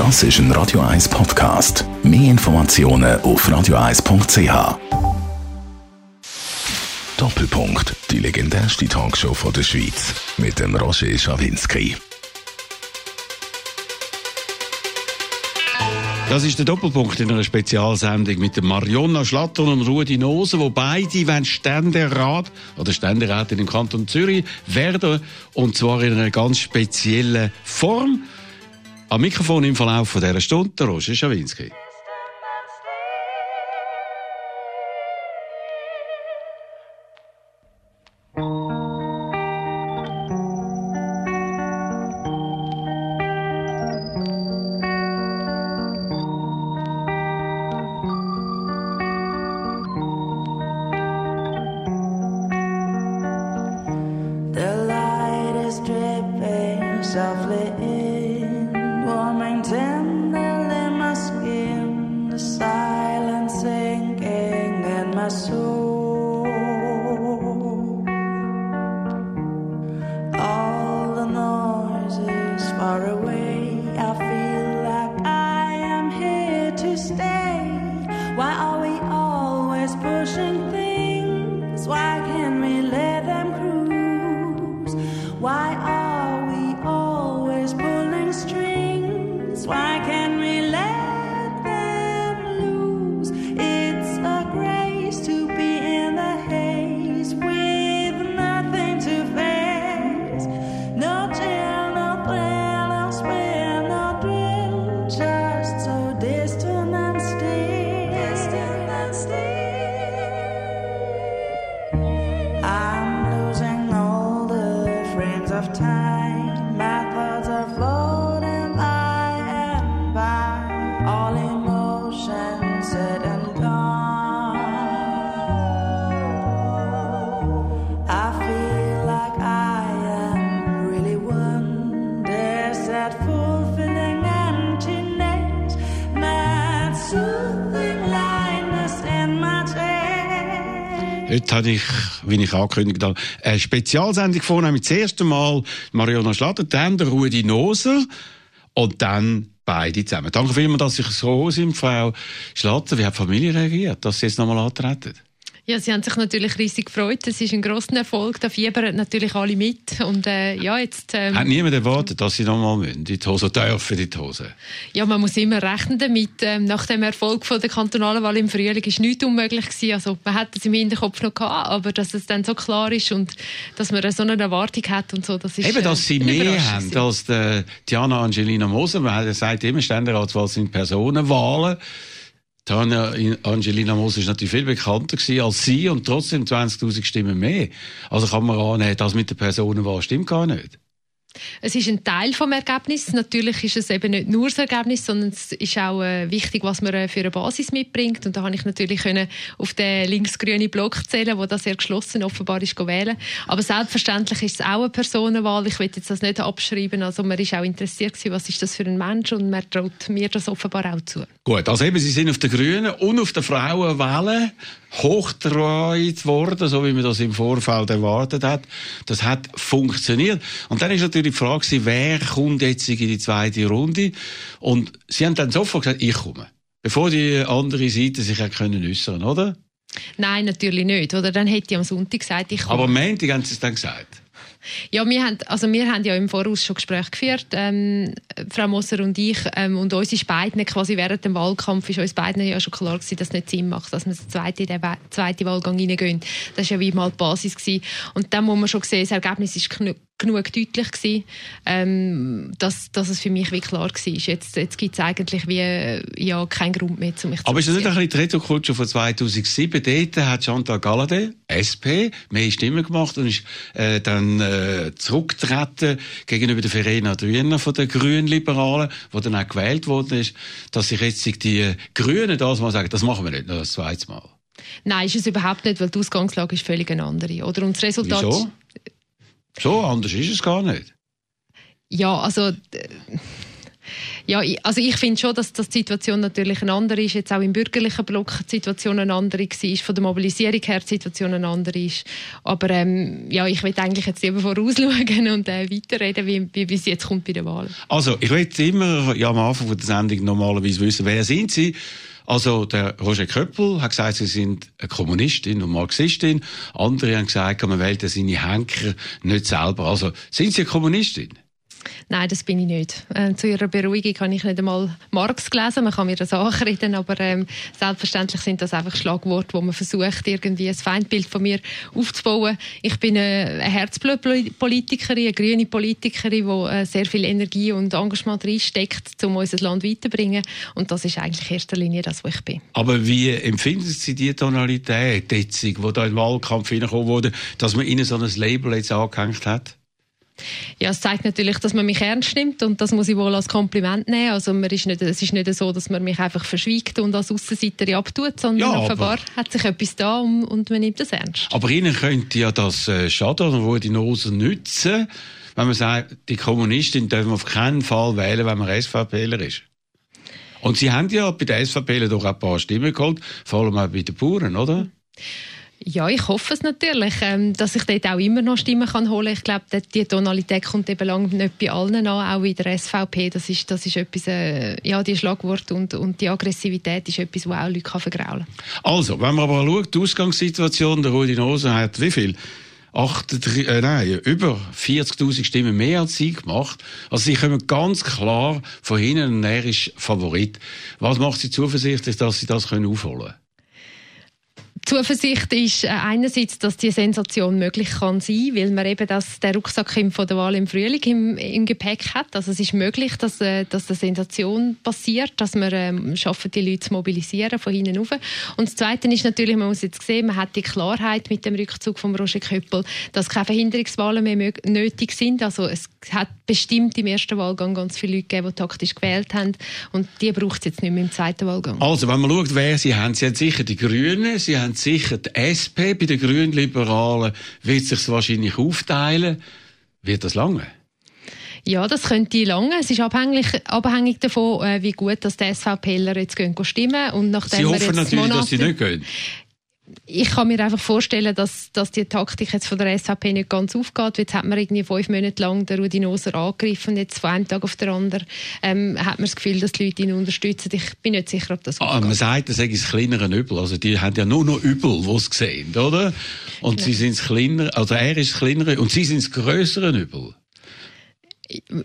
Das ist ein Radio 1 Podcast. Mehr Informationen auf radio1.ch. Doppelpunkt. Die legendärste Talkshow von der Schweiz. Mit dem Roger Schawinski. Das ist der Doppelpunkt in einer Spezialsendung mit der Marionna Schlatter und Rudi Nose, wo beide wollen Ständerat oder Ständerätin im Kanton Zürich werden und zwar in einer ganz speziellen Form. Am Mikrofon im Verlauf dieser Stunde, der Roger Schawinski. Habe ich, wie ich angekündigt habe, eine Spezialsendung vorgenommen. Das erste Mal Marionna Schlatter, dann der Rudi Noser und dann beide zusammen. Danke vielmals, dass Sie so sind, Frau Schlatter. Wie hat die Familie reagiert, dass Sie jetzt nochmal antreten? Ja, sie haben sich natürlich riesig gefreut. Es ist ein grosser Erfolg. Da fiebern natürlich alle mit. Und äh, ja, jetzt... Ähm, Hat niemand erwartet, dass Sie nochmal müssen, in die Hose dürfen, in die Hose? ja, man muss immer rechnen damit. Ähm, nach dem Erfolg von der kantonalen Wahl im Frühling ist nichts unmöglich gewesen. Also man hat es im Hinterkopf noch gehabt, aber dass es dann so klar ist und dass man so eine Erwartung hat und so, das ist Eben, dass äh, Sie mehr haben als der Diana Angelina Moser. Man gesagt, immer Ständeratswahl sind Personenwahlen. Diana Angelina Moser ist natürlich viel bekannter gewesen als Sie und trotzdem 20.000 Stimmen mehr. Also kann man annehmen, das mit der Personenwahl stimmt gar nicht. Es ist ein Teil vom Ergebnis. Natürlich ist es eben nicht nur das Ergebnis, sondern es ist auch äh, wichtig, was man äh, für eine Basis mitbringt. Und da habe ich natürlich auf den linksgrünen Block zählen, wo das sehr geschlossen offenbar ist, wählen. Aber selbstverständlich ist es auch eine Personenwahl. Ich will jetzt das nicht abschreiben. Also man ist auch interessiert gewesen, was ist das für ein Mensch und man traut mir das offenbar auch zu. Gut, also eben, Sie sind auf der Grünen und auf der Frauenwelle hochtreuend worden, so wie man das im Vorfeld erwartet hat. Das hat funktioniert. Und dann ist natürlich die Frage, wer kommt jetzt in die zweite Runde? Und Sie haben dann sofort gesagt, ich komme. Bevor die andere Seite sich hat können äußern, oder? Nein, natürlich nicht. Oder dann hätte ich am Sonntag gesagt, ich komme. Aber am Montag haben Sie es dann gesagt. Ja, wir haben, also wir haben ja im Voraus schon Gespräche geführt, ähm, Frau Moser und ich, ähm, und uns ist beiden, quasi während dem Wahlkampf, ist uns beiden ja schon klar gewesen, dass es nicht Sinn macht, dass wir den zweiten, den We- zweiten Wahlgang reingehen. Das war ja wie mal die Basis gewesen. Und dann muss man schon sehen, das Ergebnis ist genu genug deutlich gewesen, ähm, dass, dass es für mich wie klar war. Jetzt, jetzt gibt es eigentlich wie, ja, keinen Grund mehr, um mich zu Aber ist das nicht ein bisschen die Retro-Kultur von 2007? Dort hat Chantal Galladay, SP, mehr Stimmen gemacht und ist äh, dann äh, zurückgetreten gegenüber der Verena Drüner von den Grünliberalen, die dann auch gewählt worden ist, dass sich jetzt die Grünen das mal sagen, das machen wir nicht noch das zweite Mal. Nein, ist es überhaupt nicht, weil die Ausgangslage ist völlig eine andere. Oder? Und das Resultat... Wieso? So, anders ist es gar nicht. Ja, also Ja, ich- also ich finde schon, dass, dass die Situation natürlich eine andere ist. Jetzt auch im bürgerlichen Block die Situation eine andere war. Von der Mobilisierung her die Situation eine andere ist. Aber ähm, ja, ich will eigentlich jetzt lieber vorausschauen und äh, weiterreden, wie, wie, wie es jetzt kommt bei den Wahlen. Also, ich will immer ja, am Anfang von der Sendung normalerweise wissen, wer sind Sie? Also, der Roger Köppel hat gesagt, Sie sind eine Kommunistin und Marxistin. Andere haben gesagt, man wählt seine Henker nicht selber. Also, sind Sie eine Kommunistin? Nein, das bin ich nicht. Ähm, zu Ihrer Beruhigung habe ich nicht einmal Marx gelesen. Man kann mir das anreden, aber ähm, selbstverständlich sind das einfach Schlagworte, wo man versucht, irgendwie ein Feindbild von mir aufzubauen. Ich bin eine Herzblutpolitikerin, eine grüne Politikerin, die äh, sehr viel Energie und Engagement reinsteckt, um unser Land weiterzubringen. Und das ist eigentlich in erster Linie das, was ich bin. Aber wie empfinden Sie die Tonalität, die wo da im Wahlkampf hineingekommen wurde, dass man Ihnen so ein Label jetzt angehängt hat? Ja, es zeigt natürlich, dass man mich ernst nimmt und das muss ich wohl als Kompliment nehmen. Also man ist nicht, es ist nicht so, dass man mich einfach verschwiegt und als Aussenseiterin abtut, sondern Ja, offenbar hat sich etwas da und, und man nimmt das ernst. Aber Ihnen könnte ja das äh, schaden oder wo die Nose nützen, wenn man sagt, die Kommunistin dürfen auf keinen Fall wählen, wenn man SVPler ist. Und Sie haben ja bei den SVPler doch ein paar Stimmen geholt, vor allem auch bei den Bauern, oder? Ja, ich hoffe es natürlich, ähm, dass ich dort auch immer noch Stimmen kann holen. Ich glaube, die- Tonalität kommt eben lang nicht bei allen an, auch in der SVP. Das ist, das ist etwas, äh, ja, die Schlagwort und, und die Aggressivität ist etwas, was auch Leute vergraulen kann. Also, wenn man aber schaut, die Ausgangssituation, der Rudi Nose hat wie viel? 38, äh, nein, über 40.000 Stimmen mehr als sie gemacht. Also sie kommen ganz klar von hinten und er ist Favorit. Was macht sie zuversichtlich, dass sie das können aufholen können? Zuversicht ist äh, einerseits, dass die Sensation möglich kann sein, weil man eben das, der Rucksack von der Wahl im Frühling im, im Gepäck hat. Also es ist möglich, dass, äh, dass eine Sensation passiert, dass wir ähm, schaffen, die Leute zu mobilisieren von hinten rauf. Und das Zweite ist natürlich, man muss jetzt sehen, man hat die Klarheit mit dem Rückzug von Roger Köppel, dass keine Verhinderungswahlen mehr nötig sind. Also es hat bestimmt im ersten Wahlgang ganz viele Leute gegeben, die taktisch gewählt haben und die braucht es jetzt nicht mehr im zweiten Wahlgang. Also, wenn man schaut, wer sie haben, sie haben sicher die Grünen, sie haben sicher die SP, bei den Grünliberalen wird sich wahrscheinlich aufteilen. Wird das lange? Ja, das könnte lange. Es ist abhängig, abhängig davon, äh, wie gut dass die SVPler jetzt gehen stimmen. Und nachdem Sie wir hoffen jetzt natürlich, Monate, dass sie nicht gehen. Ich kann mir einfach vorstellen, dass, dass die Taktik jetzt von der SVP nicht ganz aufgeht. Jetzt hat man irgendwie fünf Monate lang den Rudi Noser angegriffen. Jetzt von einem Tag auf den anderen ähm, hat man das Gefühl, dass die Leute ihn unterstützen. Ich bin nicht sicher, ob das Ah, aufgeht. man sagt, das sei das kleinere Übel. Also, die haben ja nur noch Übel, die sie sehen, oder? Und sie sind das kleinere, also er ist das kleinere und sie sind das grössere Übel.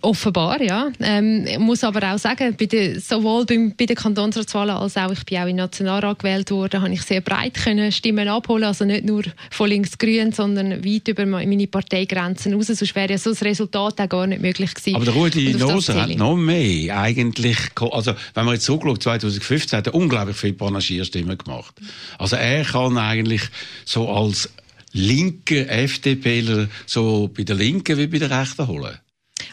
Offenbar, ja. Ähm, ich muss aber auch sagen, bei der, sowohl beim, bei den Kantonsratswahlen als auch, ich bin auch in Nationalrat gewählt worden, habe ich sehr breit können Stimmen abholen, also nicht nur von links-grün, sondern weit über meine Parteigrenzen raus, sonst wäre ja so das Resultat auch gar nicht möglich gewesen. Aber der Rudi Noser hat noch mehr eigentlich, also wenn man jetzt zurückschaut, 2015 hat er unglaublich viele Panagierstimmen gemacht. Also er kann eigentlich so als linke FDPler so bei der Linken wie bei der Rechten holen.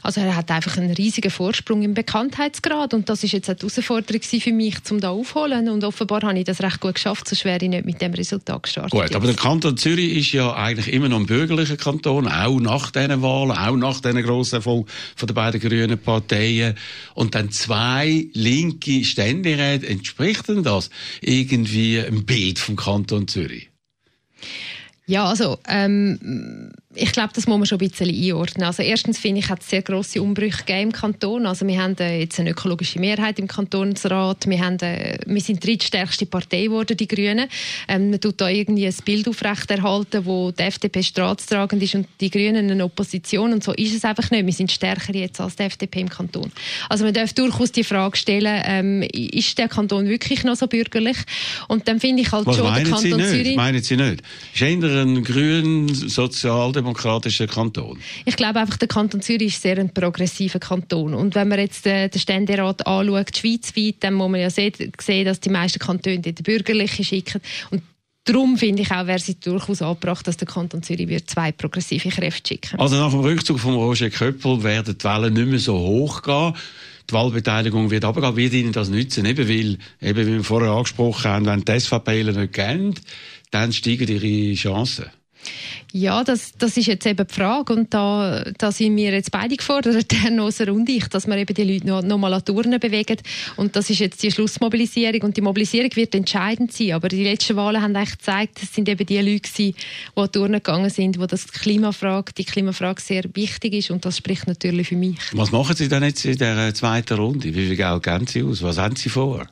Also er hat einfach einen riesigen Vorsprung im Bekanntheitsgrad und das ist jetzt die Herausforderung für mich, um da aufholen und offenbar habe ich das recht gut geschafft, sonst wäre ich nicht mit dem Resultat gestartet. Gut, aber der Kanton Zürich ist ja eigentlich immer noch ein bürgerlicher Kanton, auch nach diesen Wahlen, auch nach diesen grossen Erfolg von den beiden grünen Parteien. Und dann zwei linke Ständeräte, entspricht denn das irgendwie ein Bild vom Kanton Zürich? Ja, also ähm, ich glaube, das muss man schon ein bisschen einordnen. Also erstens finde ich, hat es sehr grosse Umbrüche im Kanton. Also wir haben äh, jetzt eine ökologische Mehrheit im Kantonsrat. Wir, haben, äh, wir sind die drittstärkste Partei geworden, die Grünen. Ähm, man tut da irgendwie ein Bild aufrechterhalten, wo die FDP staatstragend ist und die Grünen eine Opposition. Und so ist es einfach nicht. Wir sind stärker jetzt als die FDP im Kanton. Also man darf durchaus die Frage stellen, ähm, ist der Kanton wirklich noch so bürgerlich? Und dann finde ich halt Was schon, der meinen Sie Kanton nicht? Zürich... Meinen Sie nicht? Ist eher ein grün sozialdemokratischer Kanton? Ich glaube einfach, der Kanton Zürich ist sehr ein progressiver Kanton. Und wenn man jetzt äh, den Ständerat anschaut, schweizweit, dann muss man ja sehen, dass die meisten Kantone dort Bürgerliche schicken. Und darum finde ich auch, wäre es durchaus angebracht, dass der Kanton Zürich wird zwei progressive Kräfte schicken. Also nach dem Rückzug von Roger Köppel werden die Wellen nicht mehr so hoch gehen. Die Wahlbeteiligung wird runtergehen. Wird Ihnen das nützen? Eben weil, eben wie wir vorher angesprochen haben, wenn die SVPler nicht gehen, dann steigen ihre Chancen. Ja, das, das ist jetzt eben die Frage und da, da sind wir jetzt beide gefordert, Herr Noser und ich, dass wir eben die Leute noch, noch mal an Turnen bewegen und das ist jetzt die Schlussmobilisierung und die Mobilisierung wird entscheidend sein, aber die letzten Wahlen haben eigentlich gezeigt, es sind eben die Leute gewesen, die an Turnen gegangen sind, wo das Klimafrage, die Klimafrage sehr wichtig ist und das spricht natürlich für mich. Was machen Sie denn jetzt in der zweiten Runde? Wie viel Geld geben Sie aus? Was haben Sie vor?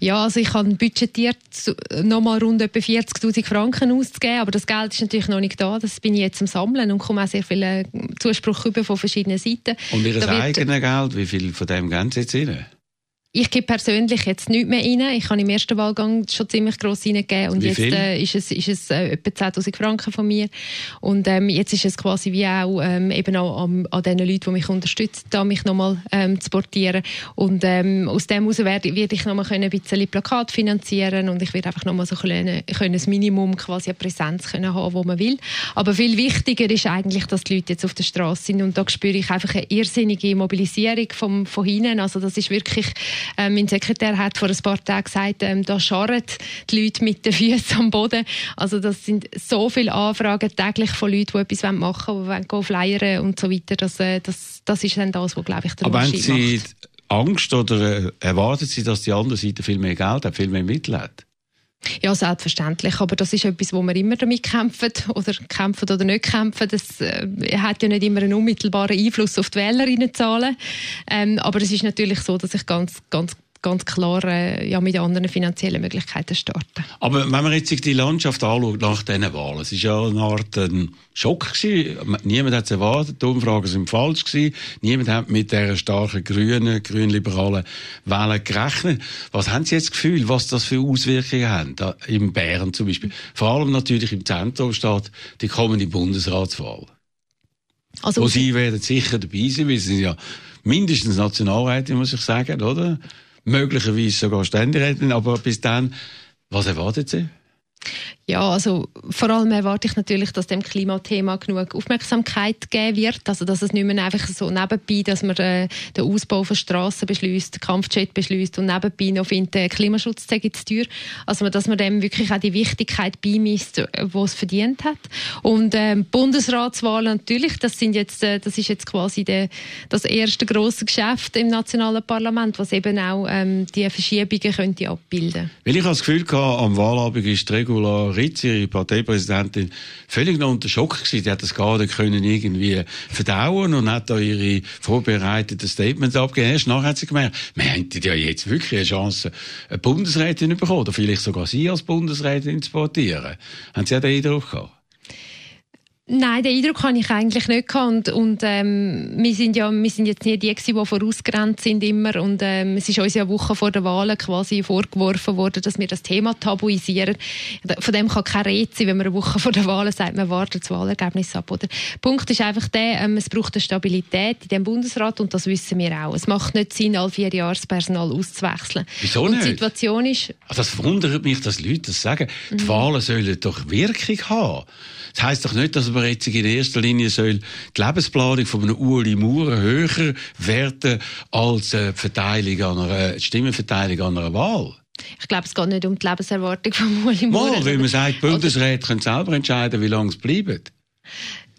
Ja, also ich habe budgetiert, noch mal rund etwa 40'000 Franken auszugeben, aber das Geld ist natürlich noch nicht da das bin ich jetzt am Sammeln und komme auch sehr viel äh, Zuspruch über von verschiedenen Seiten. Und Ihr eigenes Geld, wie viel von dem geben Sie jetzt rein? Ich gebe persönlich jetzt nichts mehr rein. Ich habe im ersten Wahlgang schon ziemlich gross reingegeben und jetzt äh, ist es, ist es äh, etwa 10'000 Franken von mir. Und ähm, jetzt ist es quasi wie auch ähm, eben auch an, an den Leuten, die mich unterstützen, da mich nochmal ähm, zu portieren. Und ähm, aus dem heraus werde, werde ich nochmal ein bisschen Plakat finanzieren und ich werde einfach nochmal so ein, können, ein Minimum quasi eine Präsenz können haben, wo man will. Aber viel wichtiger ist eigentlich, dass die Leute jetzt auf der Straße sind und da spüre ich einfach eine irrsinnige Mobilisierung vom, von hinten. Also das ist wirklich ähm, mein Sekretär hat vor ein paar Tagen gesagt, ähm, da scharren die Leute mit den Füßen am Boden. Also das sind so viele Anfragen täglich von Leuten, die etwas machen wollen, die wollen flyern und so weiter. Das, äh, das, das ist dann das, was, glaube ich, der Aber Sie macht. Angst oder äh, erwarten Sie, dass die andere Seite viel mehr Geld hat, viel mehr Mittel hat? Ja, selbstverständlich. Aber das ist etwas, wo wir immer damit kämpfen oder kämpfen oder nicht kämpfen. Das äh, hat ja nicht immer einen unmittelbaren Einfluss auf die Wählerinnenzahlen. Ähm, aber es ist natürlich so, dass ich ganz, ganz ganz klar äh, ja, mit anderen finanziellen Möglichkeiten starten. Aber wenn man jetzt sich die Landschaft anschaut nach diesen Wahlen, es war ja eine Art ein Schock gewesen. Niemand hat es erwartet, die Umfragen sind falsch gewesen. Niemand hat mit der starken grünen, grünliberalen Welle gerechnet. Was haben Sie jetzt das Gefühl, was das für Auswirkungen haben, da in Bern zum Beispiel? Vor allem natürlich im Zentrum steht die kommende Bundesratswahl. Also, Wo Sie werden sicher dabei sein, weil Sie sind ja mindestens Nationalrätin, muss ich sagen, oder? Möglicherweise sogar Ständerätin, aber bis dann, was erwartet Sie? Ja, also vor allem erwarte ich natürlich, dass dem Klimathema genug Aufmerksamkeit geben wird, also dass es nicht mehr einfach so nebenbei, dass man äh, den Ausbau von Straßen beschließt, Kampfjet beschließt und nebenbei noch findet, der Klimaschutz zu teuer. Also dass man dem wirklich auch die Wichtigkeit beimisst, wo es verdient hat. Und ähm, Bundesratswahlen natürlich, das sind jetzt, äh, das ist jetzt quasi der, das erste große Geschäft im nationalen Parlament, was eben auch ähm, die Verschiebungen könnte abbilden. Weil ich das Gefühl hatte, am Wahlabend ist Regula Ritz, ihre Parteipräsidentin, völlig noch unter Schock gewesen. Die hat das gar können irgendwie verdauen und hat da ihre vorbereiteten Statements abgegeben. Erst nachher hat sie gemerkt, wir hätten ja jetzt wirklich eine Chance, eine Bundesrätin zu bekommen, oder vielleicht sogar sie als Bundesrätin zu portieren. Haben Sie auch den Eindruck gehabt? Nein, den Eindruck habe ich eigentlich nicht gehabt. Und, und ähm, wir sind ja, wir sind jetzt nicht die, die vorausgerannt sind immer. Und ähm, es ist uns ja eine Woche vor der Wahl quasi vorgeworfen worden, dass wir das Thema tabuisieren. Von dem kann kein Rede sein, wenn man eine Woche vor der Wahl sagt, man wartet das Wahlergebnis ab. Oder? Der Punkt ist einfach der, ähm, es braucht eine Stabilität in dem Bundesrat und das wissen wir auch. Es macht nicht Sinn, alle vier Jahre das Personal auszuwechseln. Wieso und nicht? Die Situation ist... Also das wundert mich, dass Leute das sagen. Die mhm. Wahlen sollen doch Wirkung haben. Das heisst doch nicht, dass man jetzt in erster Linie soll die Lebensplanung von einem Uli Maurer höher werden als die, Verteilung an einer, die Stimmenverteilung an einer Wahl. Ich glaube, es geht nicht um die Lebenserwartung von Uli Maurer. Mal, weil man sagt, die Bundesräte können selber entscheiden, wie lange es bleibt.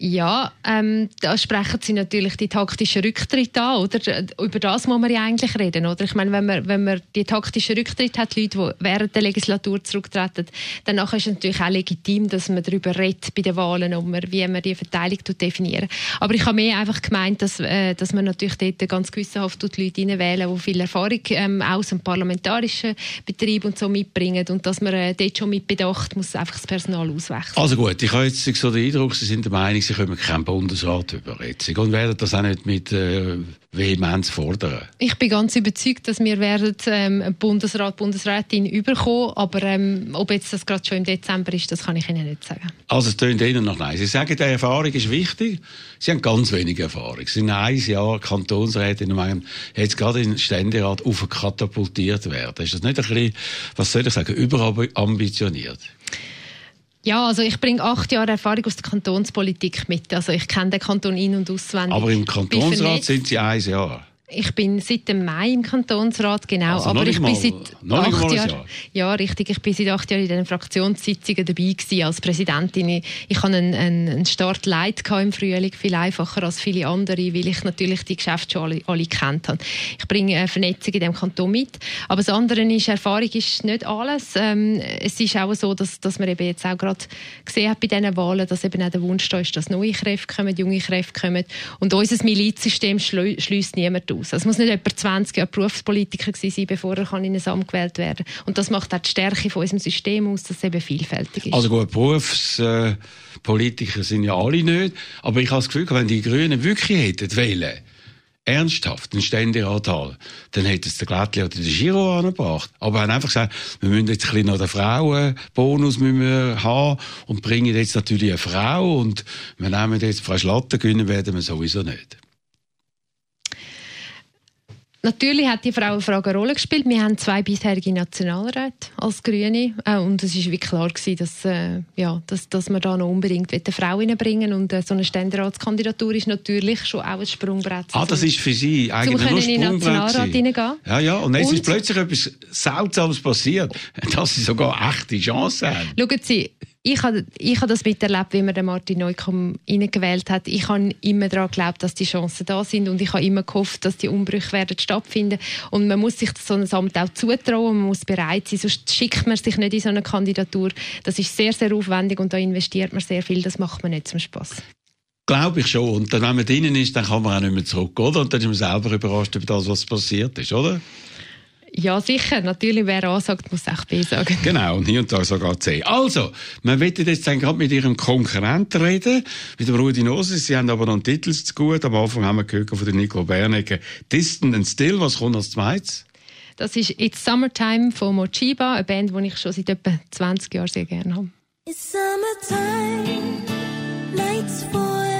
Ja, ähm, da sprechen Sie natürlich die taktischen Rücktritte an, oder? Über das muss man ja eigentlich reden, oder? Ich meine, wenn man, wenn man die taktischen Rücktritte hat, Leute, die während der Legislatur zurücktreten, dann ist es natürlich auch legitim, dass man darüber redet bei den Wahlen, um wie man die Verteilung definieren. Aber ich habe mehr einfach gemeint, dass, äh, dass man natürlich dort ganz gewissenhaft die Leute wählen, die viel Erfahrung ähm, aus dem parlamentarischen Betrieb und so mitbringen und dass man äh, dort schon mit Bedacht muss einfach das Personal auswechseln. Also gut, ich habe jetzt so den Eindruck, Sie sind der Meinung, Sie kommen keinen Bundesrat über jetzt und werden das auch nicht mit äh, Vehemenz fordern. Ich bin ganz überzeugt, dass wir werden ähm, Bundesrat, Bundesrätin überkommen, aber ähm, ob jetzt das gerade schon im Dezember ist, das kann ich Ihnen nicht sagen. Also es tönt Ihnen noch nein. Sie sagen, die Erfahrung ist wichtig. Sie haben ganz wenig Erfahrung. Sie sind ein Jahr Kantonsrätin und meinen, jetzt gerade in den Ständerat aufkatapultiert werden. Ist das nicht ein bisschen, was soll ich sagen, überambitioniert? Ja, also ich bringe acht Jahre Erfahrung aus der Kantonspolitik mit. Also ich kenne den Kanton in- und auswendig. Aber im Kantonsrat sind Sie ein Jahr. Ich bin seit dem Mai im Kantonsrat, genau. Also aber ich bin seit acht Jahren. Jahr. Ja, richtig. Ich bin seit acht Jahren in den Fraktionssitzungen dabei gewesen als Präsidentin. Ich, ich hatte einen, einen, einen Start Leid gehabt im Frühling, viel einfacher als viele andere, weil ich natürlich die Geschäfte schon alle, alle kennt habe. Ich bringe eine Vernetzung in dem Kanton mit. Aber das andere ist, Erfahrung ist nicht alles. Ähm, es ist auch so, dass, dass man eben jetzt auch gerade gesehen hat bei diesen Wahlen, dass eben auch der Wunsch da ist, dass neue Kräfte kommen, junge Kräfte kommen. Und unser Milizsystem schließt niemand aus. Also es muss nicht etwa 20 Jahre Berufspolitiker sein, bevor er in ein Amt gewählt werden kann. Und das macht auch die Stärke von unserem System aus, dass es eben vielfältig ist. Also gut, Berufspolitiker Politiker sind ja alle nicht. Aber ich habe das Gefühl, wenn die Grünen wirklich hätten wählen, ernsthaft einen Ständerat haben, dann hätte es der Glättli oder der Giro angebracht. Aber haben einfach gesagt, wir müssen jetzt ein bisschen noch den Frauenbonus wir haben und bringen jetzt natürlich eine Frau und wir nehmen jetzt Frau Schlatter, gewinnen werden wir sowieso nicht. Natürlich hat die Frauenfrage eine Rolle gespielt. Wir haben zwei bisherige Nationalräte als Grüne äh, und es ist wie klar gewesen, dass, äh, ja, dass, dass wir da noch unbedingt eine Frau reinbringen und äh, so eine Ständeratskandidatur ist natürlich schon auch ein Sprungbrett. Ah, das ist für Sie eigentlich können nur in den Nationalrat gewesen. reingehen. Ja, ja, und jetzt Und- ist plötzlich etwas Seltsames passiert, dass Sie sogar echte Chancen haben. Schauen Sie, ich habe ich habe das miterlebt, wie man den Martin Neukomm reingewählt hat. Ich habe immer daran geglaubt, dass die Chancen da sind und ich habe immer gehofft, dass die Umbrüche werden stattfinden. Und man muss sich so ein Amt auch zutrauen, man muss bereit sein, sonst schickt man sich nicht in so eine Kandidatur. Das ist sehr, sehr aufwendig und da investiert man sehr viel, das macht man nicht zum Spaß. Glaube ich schon. Und dann, wenn man drinnen ist, dann kann man auch nicht mehr zurück, oder? Und dann ist man selber überrascht über das, was passiert ist, oder? Ja, sicher. Natürlich, wer A sagt, muss auch B sagen. Genau, und hier und da sogar C. Also, wir wollen jetzt dann gerade mit Ihrem Konkurrenten reden, mit dem Rudi Noses. Sie haben aber noch einen Titel zu gut. Am Anfang haben wir gehört von der Nico Bernecke. Distant and Still, was kommt als zweites? Das ist It's Summertime von Mochiba, eine Band, die ich schon seit etwa 20 Jahren sehr gerne habe. It's summertime, nights falling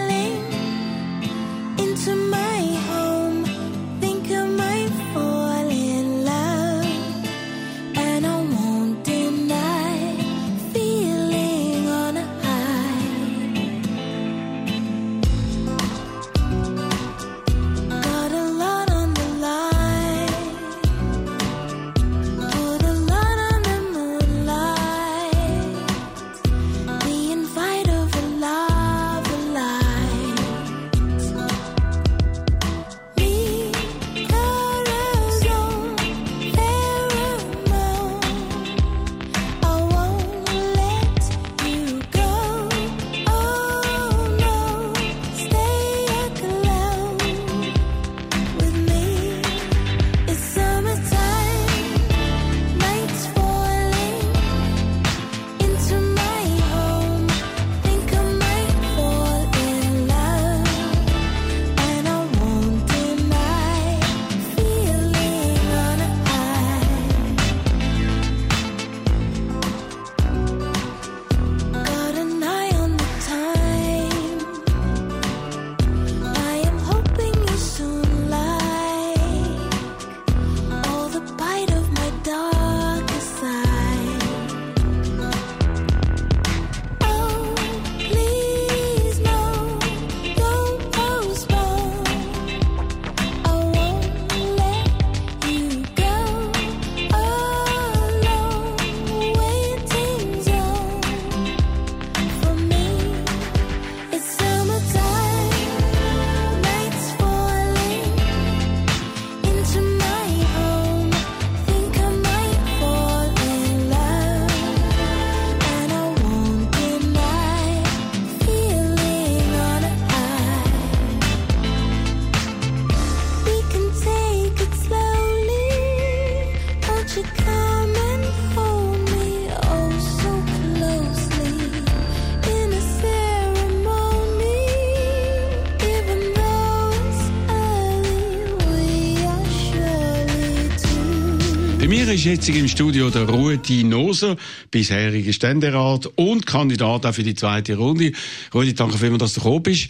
Bei mir ist jetzt im Studio der Rudi Noser, bisheriger Ständerat und Kandidat auch für die zweite Runde. Rudi, danke vielmals, dass du gekommen bist.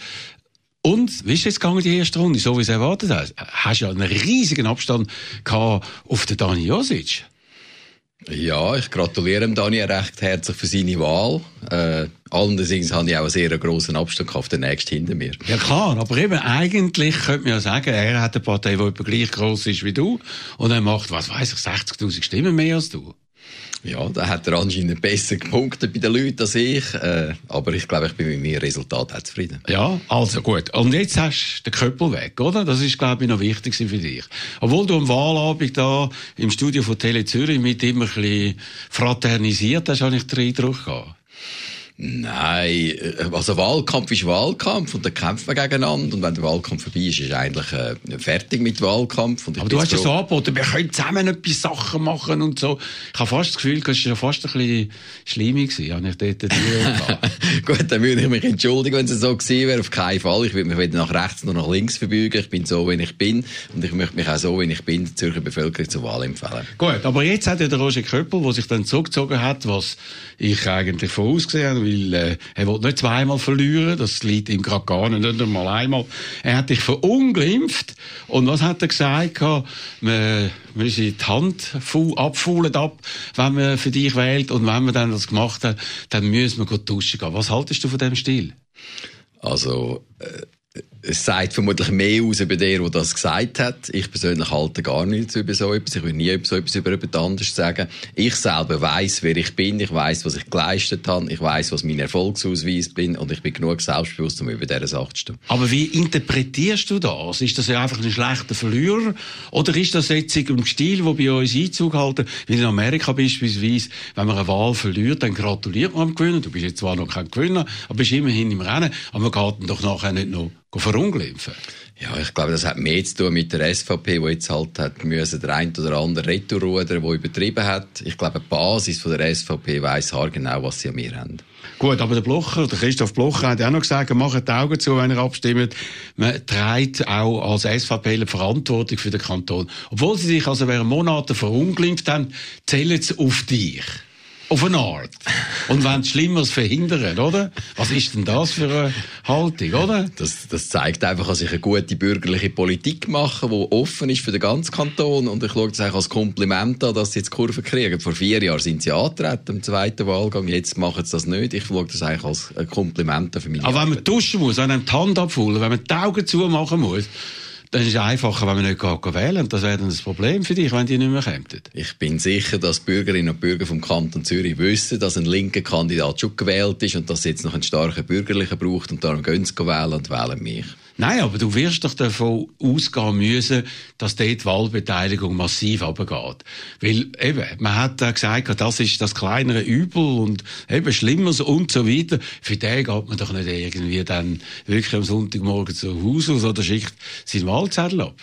Und, wie ist jetzt gegangen, die erste Runde, so wie es erwartet hast? Hast ja einen riesigen Abstand gehabt auf den Dani Josic. Ja, ich gratuliere Daniel recht herzlich für seine Wahl. Äh, allerdings habe ich auch einen sehr grossen Abstand auf den nächsten hinter mir. Ja klar, aber eben eigentlich könnte man ja sagen, er hat eine Partei, die etwa gleich gross ist wie du und er macht, was weiß ich, 60'000 Stimmen mehr als du. Ja, da hat er anscheinend besser gepunktet bei den Leuten als ich. Äh, aber ich glaube, ich bin mit meinem Resultat auch zufrieden. Ja, also gut. Und jetzt hast du den Köppel weg, oder? Das ist, glaube ich, noch wichtig für dich. Obwohl du am Wahlabend da im Studio von Tele Zürich mit ihm ein bisschen fraternisiert hast, habe ich den Eindruck gehabt. Nein, äh, also Wahlkampf ist Wahlkampf und da kämpft man gegeneinander und wenn der Wahlkampf vorbei ist, ist eigentlich äh, fertig mit Wahlkampf. Aber du hast ja so angeboten, wir können zusammen etwas Sachen machen und so. Ich habe fast das Gefühl, das war fast ein bisschen schlimmig gewesen, habe ich dort die Gut, dann würde ich mich entschuldigen, wenn es so gewesen wäre. Auf keinen Fall. Ich würde mich weder nach rechts noch nach links verbeugen. Ich bin so, wie ich bin und ich möchte mich auch so, wie ich bin, der Zürcher Bevölkerung zur Wahl empfehlen. Gut, aber jetzt hat ja der Roger Köppel, der sich dann zurückgezogen hat, was ich eigentlich vorausgesehen habe, weil äh, er will nicht zweimal verlieren, das liegt ihm gerade gar nicht, nicht einmal einmal. Er hat dich verunglimpft und was hat er gesagt? Man müsse die Hand abfuhlen ab, wenn man für dich wählt und wenn man dann das gemacht hat, dann müssen wir gut duschen gehen. Was haltest du von dem Stil? Also, äh es sagt vermutlich mehr aus über den, der das gesagt hat. Ich persönlich halte gar nichts über so etwas. Ich will nie so etwas über jemand anderes sagen. Ich selber weiß, wer ich bin. Ich weiß, was ich geleistet habe. Ich weiß, was mein Erfolgsausweis bin. Und ich bin genug selbstbewusst, um über diese Sache zu stehen. Aber wie interpretierst du das? Ist das einfach ein schlechter Verlierer? Oder ist das jetzt im Stil, der bei uns Einzug halten? Wie in Amerika beispielsweise, wenn man eine Wahl verliert, dann gratuliert man am Gewinner. Du bist jetzt zwar noch kein Gewinner, aber bist immerhin im Rennen. Aber man geht dann doch nachher nicht noch verunglimpfen. Ja, ich glaube, das hat mehr zu tun mit der SVP, die jetzt halt hat müssen der ein oder andere Retourruder, der übertrieben hat. Ich glaube, die Basis von der SVP weiss genau, was sie an mir haben. Gut, aber der Blocher, der Christoph Blocher hat ja auch noch gesagt, macht die Augen zu, wenn er abstimmt. Man trägt auch als SVP die Verantwortung für den Kanton. Obwohl sie sich also während Monaten verunglimpft haben, zählen sie auf dich. Auf eine Art. Und wenn Schlimmeres verhindern, oder? Was ist denn das für eine Haltung, oder? Das, das zeigt einfach, dass ich eine gute bürgerliche Politik mache, die offen ist für den ganzen Kanton. Und ich schaue das eigentlich als Kompliment an, dass sie jetzt Kurve kriegen. Vor vier Jahren sind sie angetreten im zweiten Wahlgang. Jetzt machen sie das nicht. Ich schaue das eigentlich als ein Kompliment für mich. Aber wenn man duschen muss, wenn man die Hand abfüllen, wenn man die Augen zumachen muss, dann ist es einfacher, wenn man nicht wählen Das wäre dann das Problem für dich, wenn die nicht mehr kämen. Ich bin sicher, dass Bürgerinnen und Bürger vom Kanton Zürich wissen, dass ein linker Kandidat schon gewählt ist und dass es jetzt noch einen starken Bürgerlichen braucht und darum gehen sie wählen und wählen mich. Nein, aber du wirst doch davon ausgehen müssen, dass dort die Wahlbeteiligung massiv runtergeht. Weil eben, man hat da gesagt, das ist das kleinere Übel und eben Schlimmeres und so weiter. Für den geht man doch nicht irgendwie dann wirklich am Sonntagmorgen zu Hause aus oder schickt seinen Wahlzettel ab.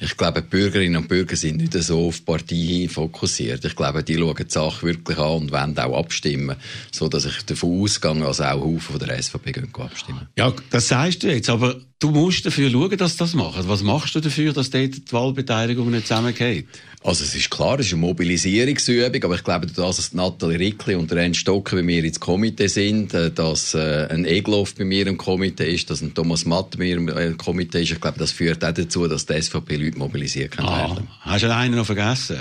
Ich glaube, die Bürgerinnen und Bürger sind nicht so auf Partei fokussiert. Ich glaube, die schauen die Sache wirklich an und wollen auch abstimmen, so dass ich davon ausgehe, dass auch Haufen der SVP gehen abstimmen. Ja, das sagst du jetzt, aber du musst dafür schauen, dass das machen. Was machst du dafür, dass dort die Wahlbeteiligung nicht zusammengeht? Also es ist klar, es ist eine Mobilisierungsübung, aber ich glaube, dass Nathalie Rickli und der Ernst Stocker bei mir ins Komitee sind, äh, dass äh, ein Egloff bei mir im Komitee ist, dass ein Thomas Matt bei mir im äh, Komitee ist, ich glaube, das führt auch dazu, dass die SVP Leute mobilisieren kann. Ah, hast du einen noch vergessen?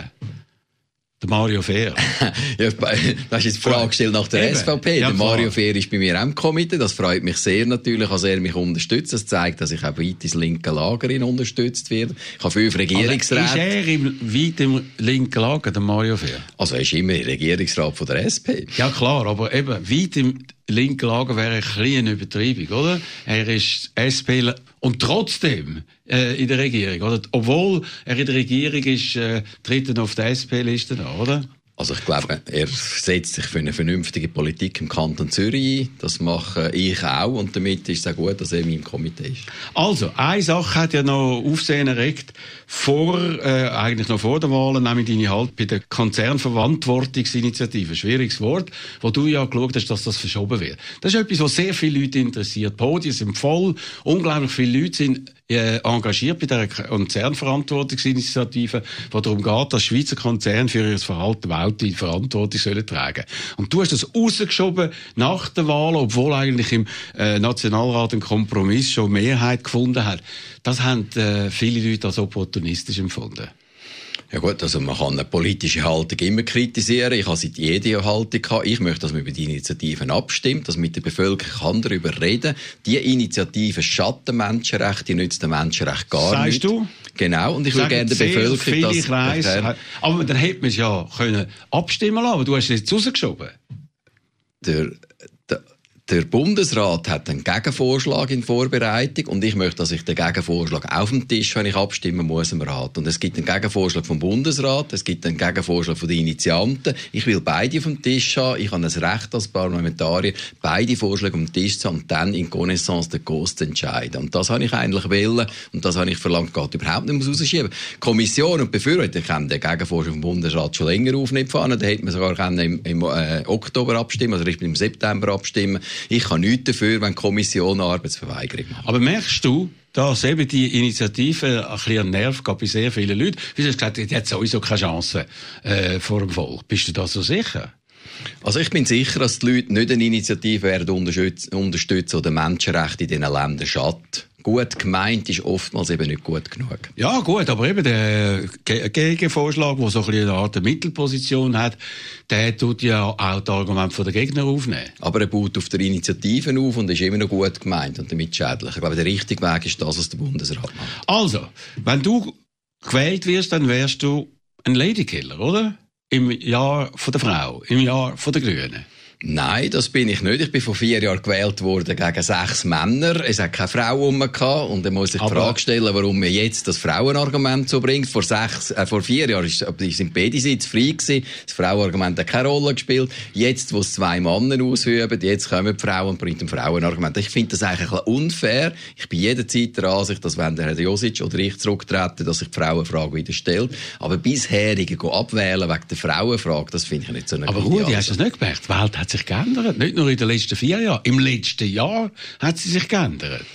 Der Mario Fehr. ja, du hast jetzt die Frage gestellt nach der Eben. SVP. Ja, der Mario Fehr ist bei mir im Komitee. Das freut mich sehr natürlich, dass er mich unterstützt. Das zeigt, dass ich auch weit ins linke Lager unterstützt werde. Ich habe fünf Regierungsräte. Also ist er im, weit im linken Lager, der Mario Fehr? Also er ist immer Regierungsrat von der SP. Ja klar, aber eben weit im linken Lager wäre ein kleine Übertreibung, oder? Er ist SP und trotzdem äh, in der Regierung, oder? Obwohl er in der Regierung ist, äh, tritt er auf der SP-Liste an, oder? Also ich glaube, er setzt sich für eine vernünftige Politik im Kanton Zürich ein. Das mache ich auch und damit ist es auch gut, dass er in meinem Komitee ist. Also, eine Sache hat ja noch Aufsehen erregt, vor, äh, eigentlich noch vor der Wahl, nämlich deine Halt bei der Konzernverantwortungsinitiative, schwieriges Wort, wo du ja geschaut hast, dass das verschoben wird. Das ist etwas, was sehr viele Leute interessiert. Die Podien sind voll, unglaublich viele Leute sind äh, engagiert bei der Konzernverantwortungsinitiative, wo darum geht, dass Schweizer Konzerne für ihr Verhalten weltweit Verantwortung sollen tragen. Und du hast das rausgeschoben nach der Wahl, obwohl eigentlich im äh, Nationalrat ein Kompromiss schon Mehrheit gefunden hat. Das haben äh, viele Leute als opportunistisch empfunden. Ja gut, also man kann eine politische Haltung immer kritisieren. Ich habe seit jede Haltung gehabt. Ich möchte, dass man über die Initiativen abstimmt, dass man mit der Bevölkerung kann darüber reden Die Initiative schatten Menschenrechte, die nützt den Menschenrecht gar Sagst nicht. du? Genau, und ich will Sagen gerne der Bevölkerung das ich weiss, erklären. aber dann hätte man es ja können abstimmen lassen, aber du hast es jetzt rausgeschoben. der, der, der Bundesrat hat einen Gegenvorschlag in Vorbereitung und ich möchte, dass ich den Gegenvorschlag auf dem Tisch, wenn ich abstimmen muss, im Rat. Und es gibt einen Gegenvorschlag vom Bundesrat, es gibt einen Gegenvorschlag von den Initianten. Ich will beide auf dem Tisch haben. Ich habe ein Recht als Parlamentarier, beide Vorschläge auf dem Tisch zu haben und dann in Connaissance de cause zu entscheiden. Und das habe ich eigentlich wollen und das habe ich verlangt, geht überhaupt nicht mehr rausschieben. Die Kommission und Befürworter können den Gegenvorschlag vom Bundesrat schon länger aufnehmen. Da hätte man sogar im, im äh, Oktober abstimmen, also richtig im September abstimmen. Ich kann nichts dafür, wenn die Kommission eine Arbeitsverweigerung macht. Aber merkst du, dass eben die Initiative ein bisschen an Nerv gab bei sehr vielen Leuten? Du hast gesagt, die hat sowieso keine Chance äh, vor dem Volk. Bist du da so sicher? Also ich bin sicher, dass die Leute nicht eine Initiative werden unterstützen, unterstützen oder Menschenrechte in diesen Ländern schadet. Gut gemeint ist oftmals eben nicht gut genug. Ja, gut, aber eben der Ge- Gegenvorschlag, der so ein bisschen eine Art Mittelposition hat, der tut ja auch das Argument von der Gegner aufnehmen. Aber er baut auf der Initiative auf und ist immer noch gut gemeint und damit schädlich. Ich glaube, der richtige Weg ist das, was der Bundesrat macht. Also, wenn du gewählt wirst, dann wärst du ein Ladykiller, oder? Im Jahr von der Frau, im Jahr von der Grünen. Nein, das bin ich nicht. Ich bin vor vier Jahren gewählt worden gegen sechs Männer. Es hat keine Frau rum gehabt. Und dann muss ich die Frage stellen, warum man jetzt das Frauenargument so bringt. Vor sechs, äh, vor vier Jahren ist, die sind beide Sitze frei gewesen. Das Frauenargument hat keine Rolle gespielt. Jetzt, wo es zwei Männer ausüben, jetzt kommen die Frauen und bringen ein Frauenargument. Ich finde das eigentlich ein bisschen unfair. Ich bin jederzeit der Ansicht, dass wenn der Herr Josic oder ich zurücktreten, dass sich die Frauenfrage wieder stellt. Aber bisherige abwählen wegen der Frauenfrage, das finde ich nicht so eine Aber Rudi, hast du das nicht gemerkt? Die Welt hat sich geändert. Nicht nur in den letzten vier Jahren. Im letzten Jahr hat sie sich geändert.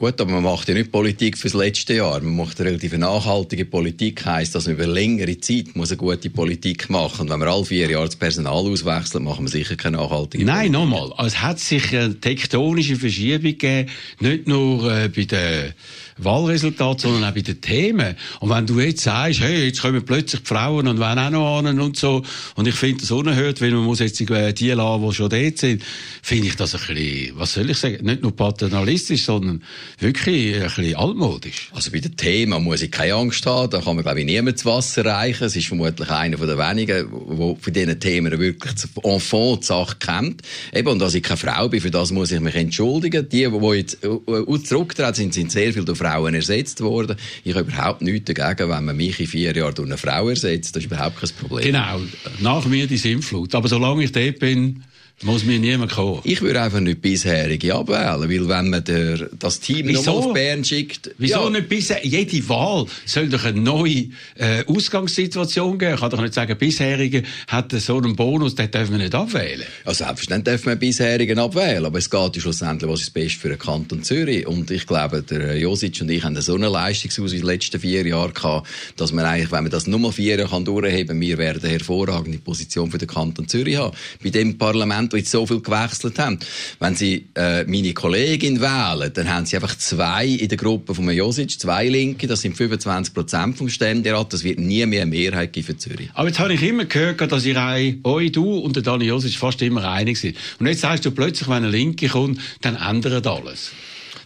Gut, aber man macht ja nicht Politik fürs letzte Jahr. Man macht eine relativ nachhaltige Politik, heisst, dass man über längere Zeit muss eine gute Politik machen. Und wenn wir alle vier Jahre das Personal auswechseln, machen wir sicher keine nachhaltige Nein, nochmal. Es hat sich eine tektonische Verschiebung gegeben, nicht nur äh, bei den Wahlresultaten, sondern auch bei den Themen. Und wenn du jetzt sagst, hey, jetzt kommen plötzlich die Frauen und wollen auch noch an und so, und ich finde das unerhört, weil man muss jetzt die, äh, lassen, die schon dort sind, finde ich das ein bisschen, was soll ich sagen, nicht nur paternalistisch, sondern wirklich ein bisschen altmodisch. Also bei den Themen muss ich keine Angst haben. Da kann man, glaube ich, niemand das Wasser reichen. Es ist vermutlich einer der wenigen, der für diese Themen wirklich zu Enfant die Sache kennt. Eben, und dass ich keine Frau bin, für das muss ich mich entschuldigen. Die, die jetzt äh, äh, zurückgetreten sind, sind sehr viel durch Frauen ersetzt worden. Ich habe überhaupt nichts dagegen, wenn man mich in vier Jahren durch eine Frau ersetzt. Das ist überhaupt kein Problem. Genau, nach mir die Sintflut. Aber solange ich dort bin, muss mir niemand kommen. Ich würde einfach nicht bisherige abwählen, weil wenn man der, das Team Wieso? auf Bern schickt... Wieso ja, nicht bisher? Jede Wahl soll doch eine neue äh, Ausgangssituation geben. Ich kann doch nicht sagen, bisherige hat so einen Bonus, den dürfen wir nicht abwählen. Also selbstverständlich darf man bisherigen abwählen, aber es geht ja schlussendlich, was ist das Beste für den Kanton Zürich. Und ich glaube, der Josic und ich haben so eine Leistungsaus in den letzten vier Jahren gehabt, dass man eigentlich, wenn man das nur mal vier kann durchheben kann, wir werden eine hervorragende Position für den Kanton Zürich haben. Bei dem Parlament, wo jetzt so viel gewechselt haben. Wenn Sie äh, meine Kollegin wählen, dann haben Sie einfach zwei in der Gruppe von Josic, zwei Linke, das sind 25 Prozent vom Ständerat, das wird nie mehr eine Mehrheit geben für Zürich. Aber jetzt habe ich immer gehört, dass ihr euch, du und der Dani Josic fast immer einig sind. Und jetzt sagst du plötzlich, wenn eine Linke kommt, dann ändert alles.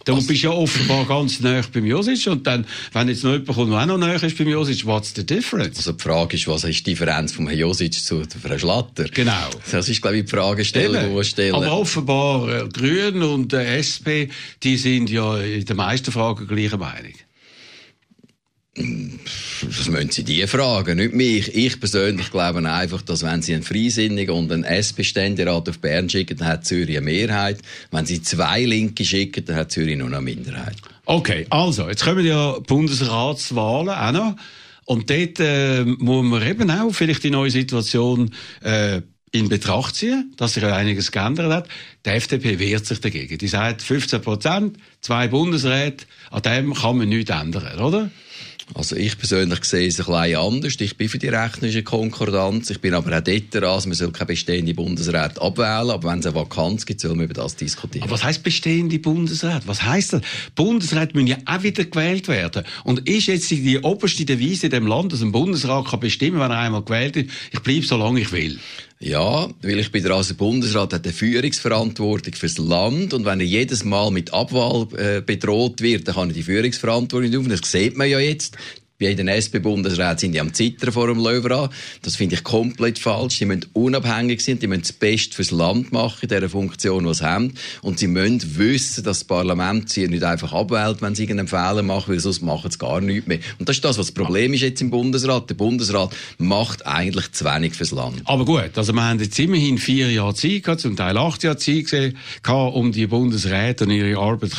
Du bist ja offenbar ganz nah beim Josic und dann, wenn jetzt noch jemand kommt, der auch noch näher ist beim Josic, what's the difference? Also die Frage ist, was ist die Differenz vom Herrn Josic zu Frau Schlatter? Genau. Das ist, glaube ich, die Fragestellung, die wir stellen. Aber offenbar, äh, Grünen und äh, SP, die sind ja in den meisten Fragen gleicher Meinung. Das müssen Sie die fragen, nicht mich. Ich persönlich glaube einfach, dass wenn Sie einen Freisinnigen und einen SP-Ständerat auf Bern schicken, dann hat Zürich eine Mehrheit. Wenn Sie zwei Linke schicken, dann hat Zürich nur eine Minderheit. Okay, also, jetzt kommen ja Bundesratswahlen auch noch. Und dort äh, muss man eben auch vielleicht die neue Situation äh, in Betracht ziehen, dass sich ja einiges geändert hat. Die FDP wehrt sich dagegen. Die sagt 15 Prozent, zwei Bundesräte, an dem kann man nichts ändern, oder? Also ich persönlich sehe es ein bisschen anders. Ich bin für die rechnerische Konkordanz. Ich bin aber auch dort dran, man soll keine bestehende Bundesrat abwählen. Aber wenn es eine Vakanz gibt, sollen wir über das diskutieren. Aber was heißt bestehende Bundesrat? Was heißt das? Bundesrat müssen ja auch wieder gewählt werden. Und ist jetzt die oberste Devise in dem Land, dass ein Bundesrat kann bestimmen, wenn er einmal gewählt ist, ich bleibe so lange ich will? Ja, weil ich bin der also Bundesrat hat eine Führungsverantwortung fürs Land und wenn er jedes Mal mit Abwahl äh, bedroht wird, dann kann er die Führungsverantwortung nicht aufnehmen. Das sieht man ja jetzt bei den SP-Bundesräten sind die am Zittern vor dem Löwer Das finde ich komplett falsch. Die müssen unabhängig sein, die müssen das Beste fürs Land machen in dieser Funktion, die sie haben. Und sie müssen wissen, dass das Parlament sie nicht einfach abwählt, wenn sie irgendeinen Fehler machen, weil sonst machen sie gar nichts mehr. Und das ist das, was das Problem ist jetzt im Bundesrat. Der Bundesrat macht eigentlich zu wenig fürs Land. Aber gut, also wir haben jetzt immerhin vier Jahre Zeit gehabt, zum Teil acht Jahre Zeit gehabt, um die Bundesräte und ihre Arbeit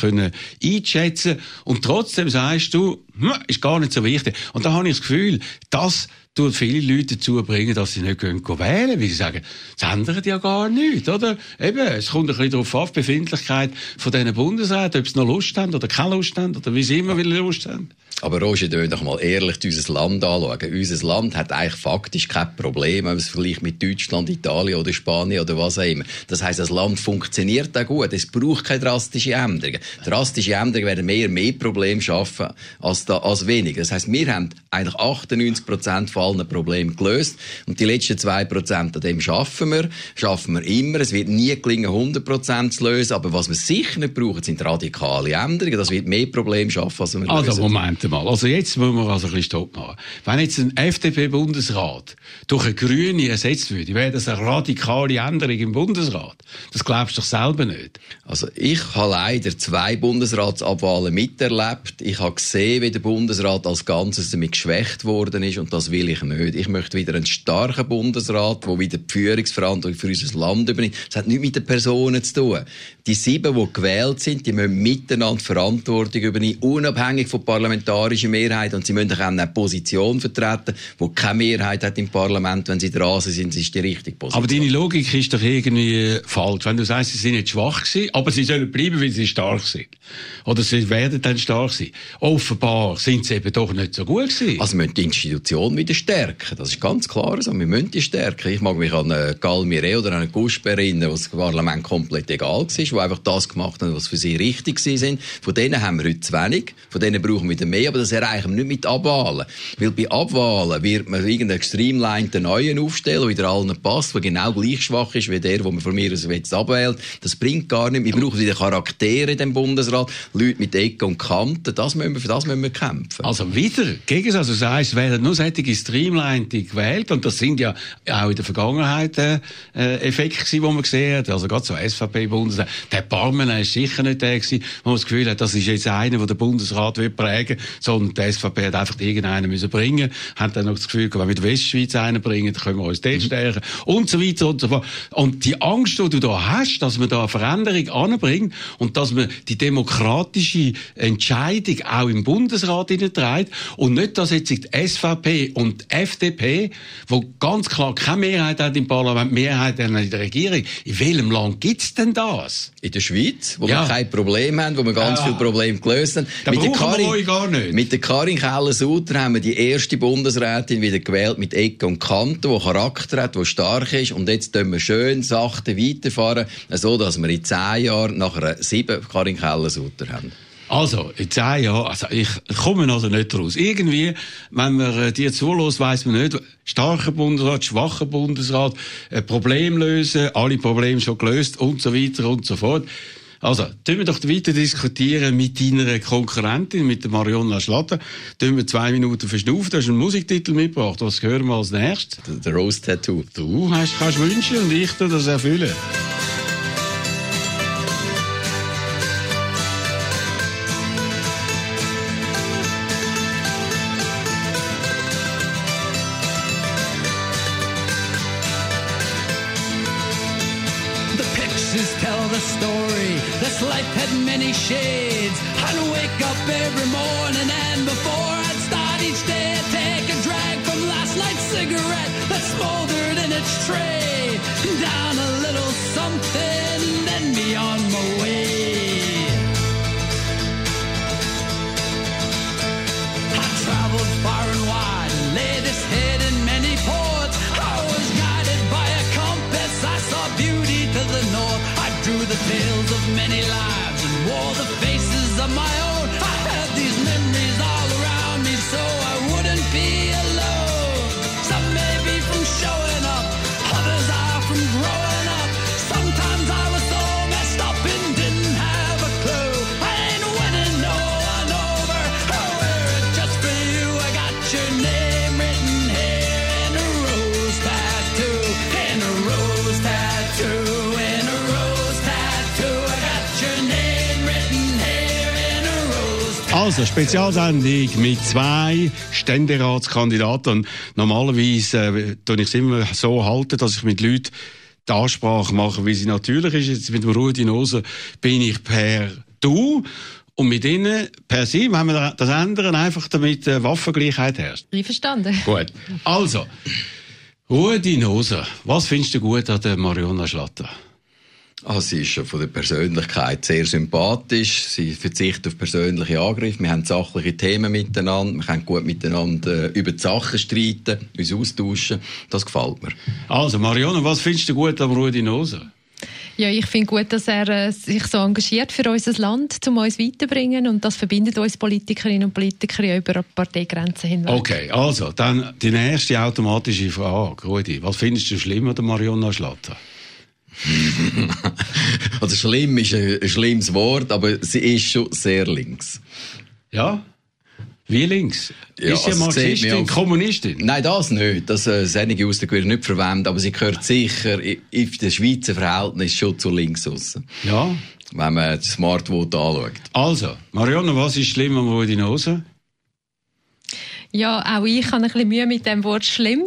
einzuschätzen. Und trotzdem sagst du, ist gar nicht so wichtig. Und da habe ich das Gefühl, dass tut viele Leute dazu bringen, dass sie nicht gehen wählen, weil sie sagen, das ändert ja gar nichts, oder? Eben, es kommt ein bisschen darauf an, die Befindlichkeit von diesen Bundesräten, ob sie noch Lust haben oder keine Lust haben, oder wie sie immer wieder Lust haben. Aber Roger, wir doch mal ehrlich unser Land anschauen. Unser Land hat eigentlich faktisch kein Problem, wenn man es vergleicht mit Deutschland, Italien oder Spanien oder was auch immer. Das heisst, das Land funktioniert auch gut. Es braucht keine drastische Änderungen. Drastische Änderungen werden mehr mehr Probleme schaffen als, da, als weniger. Das heisst, wir haben eigentlich 98 Prozent von allen Problemen gelöst und die letzten zwei Prozent an dem schaffen wir. Schaffen wir immer. Es wird nie gelingen, 100 Prozent zu lösen. Aber was wir sicher nicht brauchen, sind radikale Änderungen. Das wird mehr Probleme schaffen, als wir also, lösen. Moment mal. Also jetzt müssen wir also ein bisschen Stopp machen. Wenn jetzt ein FDP-Bundesrat durch eine Grüne ersetzt würde, wäre das eine radikale Änderung im Bundesrat. Das glaubst du doch selber nicht. Also ich habe leider zwei Bundesratsabwahlen miterlebt. Ich habe gesehen, wie der Bundesrat als Ganzes damit geschwächt worden ist und das will ich nicht. Ich möchte wieder einen starken Bundesrat, der wieder die Führungsverantwortung für unser Land übernimmt. Das hat nichts mit den Personen zu tun. Die sieben, die gewählt sind, die müssen miteinander Verantwortung übernehmen, unabhängig von parlamentarischer Mehrheit und sie müssen auch eine Position vertreten, die keine Mehrheit hat im Parlament. Wenn sie dran sind, ist die richtige Position. Aber deine Logik ist doch irgendwie falsch. Wenn du sagst, sie sind nicht schwach gewesen, aber sie sollen bleiben, weil sie stark sind. Oder sie werden dann stark sein. Offenbar sind sie eben doch nicht so gut gewesen. Also wir müssen die Institution wieder stärken. Das ist ganz klar so. Wir müssen die stärken. Ich mag mich an eine Galmire oder eine Gusper erinnern, wo das Parlament komplett egal war, die einfach das gemacht haben, was für sie richtig war. Von denen haben wir heute zu wenig. Von denen brauchen wir wieder mehr. Aber das erreichen wir nicht mit Abwahlen. Weil bei Abwahlen wird man irgendeinen streamlined neuen aufstellen, der wieder allen passt, der genau gleich schwach ist wie der, den man von mir aus jetzt abwählt. Das bringt gar nicht. Wir brauchen wieder Charaktere in dem Bundesrat. Leute mit Ecken und Kanten. Das müssen wir, für das müssen wir kämpfen. Also wieder, gegen also sagst, werden nur solche Streamlined gewählt und das sind ja auch in der Vergangenheit äh, Effekte die man gesehen hat. Also gerade so SVP-Bundesrat. Der Barmen ist sicher nicht der gewesen, wo man das Gefühl hat, das ist jetzt einer, der den Bundesrat will prägen, sondern die SVP hat einfach irgendeinen müssen bringen, hat dann noch das Gefühl, wenn wir die Westschweiz einen bringen, dann können wir uns dort stärken und so weiter und so fort. Und die Angst, die du da hast, dass man da eine Veränderung anbringt und dass man die demokratische Entscheidung auch im Bundesrat trägt und nicht, dass jetzt die SVP und die FDP, wo ganz klar keine Mehrheit hat im Parlament, Mehrheit in der Regierung. In welchem Land gibt's denn das? In der Schweiz, wo Ja. wir kein Problem haben, wo wir ganz Ja. viele Probleme gelöst haben. Da der brauchen wir euch gar nicht. Mit der Karin Keller-Sutter haben wir die erste Bundesrätin wieder gewählt mit Ecken und Kanten, die Charakter hat, die stark ist. Und jetzt tun wir schön sachte weiterfahren, so dass wir in zehn Jahren nachher sieben Karin Keller-Sutter haben. Also, in zehn Jahren, also ich komme also nicht raus. Irgendwie, wenn man äh, dir zulässt, weiss man nicht, starker Bundesrat, schwacher Bundesrat, äh, Problem lösen, alle Probleme schon gelöst und so weiter und so fort. Also, tun wir doch weiter diskutieren mit deiner Konkurrentin, mit der Marionna Schlatter. Tun wir zwei Minuten verschnaufen. Du hast einen Musiktitel mitgebracht. Was hören wir als nächstes? Der Rose Tattoo. Du hast, kannst wünschen und ich tu das erfüllen. Had many shades. I'd wake up every morning and before mile. Also, Spezialsendung mit zwei Ständeratskandidaten. Normalerweise äh, ich es immer so halten, dass ich mit Leuten die Ansprache mache, wie sie natürlich ist. Jetzt mit dem Rudi Nose bin ich per Du. Und mit ihnen per Sie, wenn wir das ändern, einfach damit äh, Waffengleichheit herrscht. Einverstanden. Gut. Also, Rudi Nose, was findest du gut an der Mariona Schlatter? Ah, sie ist von der Persönlichkeit sehr sympathisch. Sie verzichtet auf persönliche Angriffe. Wir haben sachliche Themen miteinander. Wir können gut miteinander äh, über die Sachen streiten, uns austauschen. Das gefällt mir. Also, Mariona, was findest du gut an Rudi Nose? Ja, ich finde gut, dass er äh, sich so engagiert für unser Land, um uns weiterzubringen. Und das verbindet uns Politikerinnen und Politiker ja über Parteigrenzen hinweg. Okay, also, dann die nächste automatische Frage. Rudi, was findest du schlimm an der Mariona Schlatter? Also schlimm ist ein, ein schlimmes Wort, aber sie ist schon sehr links. Ja? Wie links? Ja, ist sie also Marxistin, auf- Kommunistin? Nein, das nicht. Das äh, einige Ausdrücke würde ich nicht verwenden, aber sie gehört sicher i- in den Schweizer Verhältnis schon zu links aussen. Ja. Wenn man das Smartvote anschaut. Also, Mariona, was ist schlimm an Rudi Nose? Ja, auch ich habe ein bisschen Mühe mit dem Wort schlimm.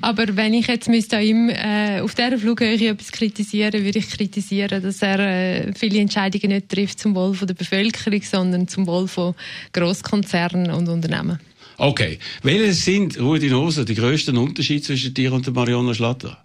Aber wenn ich jetzt müsste an ihm äh, auf dieser Flughöhe etwas kritisieren, würde ich kritisieren, dass er äh, viele Entscheidungen nicht trifft zum Wohl von der Bevölkerung, sondern zum Wohl von Grosskonzernen und Unternehmen. Okay. Welche sind, Rudi Nose, die grössten Unterschiede zwischen dir und der Mariona Schlatter?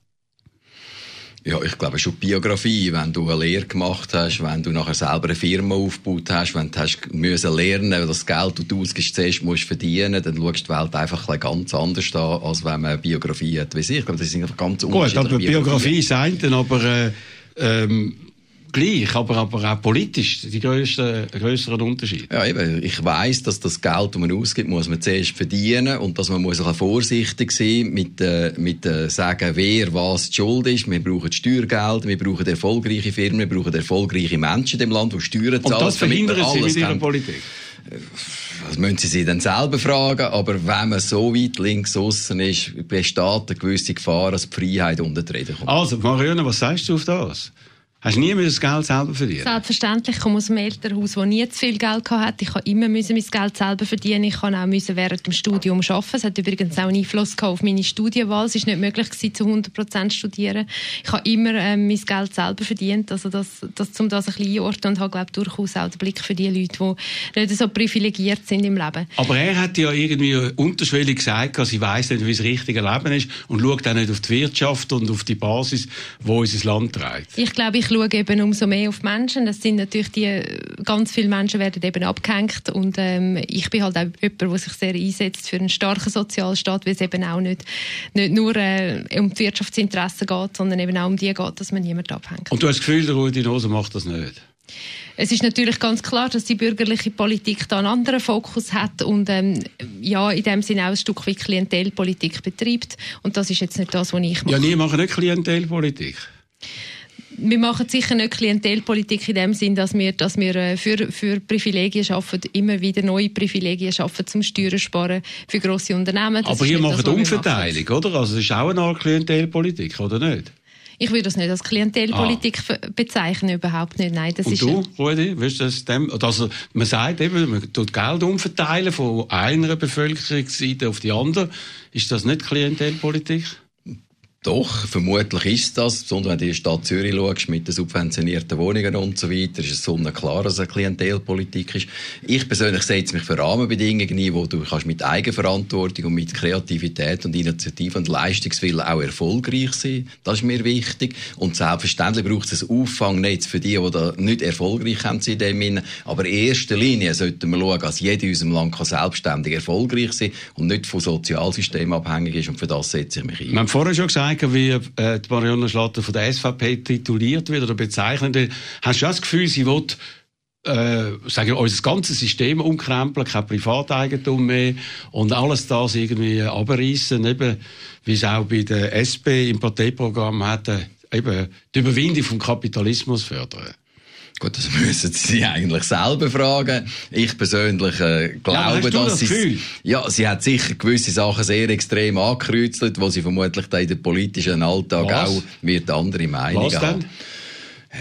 Ja, ich glaube schon Biografie, wenn du eine Lehre gemacht hast, wenn du nachher selber eine Firma aufgebaut hast, wenn du hast müssen lernen, das Geld, das du ausgibst, zuerst musst verdienen, dann schaust du die Welt einfach ein ganz anders an, als wenn man eine Biografie hat wie sie. Ich glaube, das sind einfach ganz Gut, unterschiedliche aber Biografie ist eine, aber äh, ähm, gleich, aber, aber auch politisch die grössten, grösseren Unterschiede. Ja, eben. Ich weiss, dass das Geld, das man ausgibt, muss man zuerst verdienen und dass man muss auch vorsichtig sein mit, äh, mit äh, sagen, wer was die Schuld ist. Wir brauchen Steuergeld, wir brauchen erfolgreiche Firmen, wir brauchen erfolgreiche Menschen in dem Land, die Steuern Und zahlen. das damit wir verhindern Sie alles mit Ihrer. Politik. Das müssen Sie sich dann selber fragen, aber wenn man so weit links aussen ist, besteht eine gewisse Gefahr, dass die Freiheit untertreten kommt. Also, Mariona, was sagst du auf das? Hast du nie das Geld selber verdient? Selbstverständlich, ich komme aus einem Elternhaus, das nie zu viel Geld hatte. Ich habe immer müssen mein Geld selber verdienen. Ich habe auch müssen während dem Studium arbeiten. Es hat übrigens auch einen Einfluss auf meine Studienwahl. Es ist nicht möglich gewesen, zu 100 Prozent zu studieren. Ich habe immer ähm, mein Geld selber verdient. Also das, das, um das ein bisschen einordnen und habe, glaube ich, durchaus auch den Blick für die Leute, die nicht so privilegiert sind im Leben. Aber er hat ja irgendwie unterschwellig gesagt, dass sie weiss nicht, wie das richtige Leben ist und schaut auch nicht auf die Wirtschaft und auf die Basis, wo unser Land trägt. Ich glaube, ich schaue eben umso mehr auf Menschen. Das sind natürlich die, ganz viele Menschen werden eben abgehängt und ähm, ich bin halt auch jemand, der sich sehr einsetzt für einen starken Sozialstaat, weil es eben auch nicht, nicht nur äh, um die Wirtschaftsinteressen geht, sondern eben auch um die geht, dass man niemand abhängt. Und du hast das Gefühl, der Rudi Nose macht das nicht? Es ist natürlich ganz klar, dass die bürgerliche Politik da einen anderen Fokus hat und ähm, ja, in dem Sinne auch ein Stück weit Klientelpolitik betreibt. Und das ist jetzt nicht das, was ich mache. Ja, nie machen nicht Klientelpolitik. Wir machen sicher nicht Klientelpolitik in dem Sinn, dass wir, dass wir äh, für, für Privilegien schaffen, immer wieder neue Privilegien schaffen zum Steuern sparen für grosse Unternehmen. Das Aber ihr macht das, Umverteilung, oder? Also, es ist auch eine Art Klientelpolitik, oder nicht? Ich würde das nicht als Klientelpolitik ver- bezeichnen, überhaupt nicht. Nein, das Und ist du, Rudi, willst du das dem, also, man sagt eben, man tut Geld umverteilen von einer Bevölkerungsseite auf die andere. Ist das nicht Klientelpolitik? Doch, vermutlich ist das, besonders wenn du in die Stadt Zürich schaust, mit den subventionierten Wohnungen und so weiter, ist es sonnenklar, dass es eine Klientelpolitik ist. Ich persönlich setze mich für Rahmenbedingungen ein, wo du kannst mit Eigenverantwortung und mit Kreativität und Initiative und Leistungswillen auch erfolgreich sein Das ist mir wichtig. Und selbstverständlich braucht es ein Auffangnetz für die, die da nicht erfolgreich haben in dem Sinne. Aber in erster Linie sollten wir schauen, dass jeder in unserem Land kann selbstständig erfolgreich sein und nicht vom Sozialsystem abhängig ist. Und für das setze ich mich ein. Wir haben vorher schon gesagt, wie äh, die Mariona Schlatter von der SVP tituliert wird oder bezeichnet wird. Hast du das Gefühl, sie will äh, sagen wir, unser ganzes System umkrempeln, kein Privateigentum mehr und alles das irgendwie abreißen, eben, wie es auch bei der SP im Parteiprogramm hatte, eben die Überwindung vom Kapitalismus fördern. Gut, das müssen Sie sich eigentlich selber fragen. Ich persönlich äh, Ja, glaube, du dass das sie... Ja, sie hat sicher gewisse Sachen sehr extrem angekreuzelt, wo sie vermutlich dann in den politischen Alltag Was? auch wird andere Meinungen Was haben.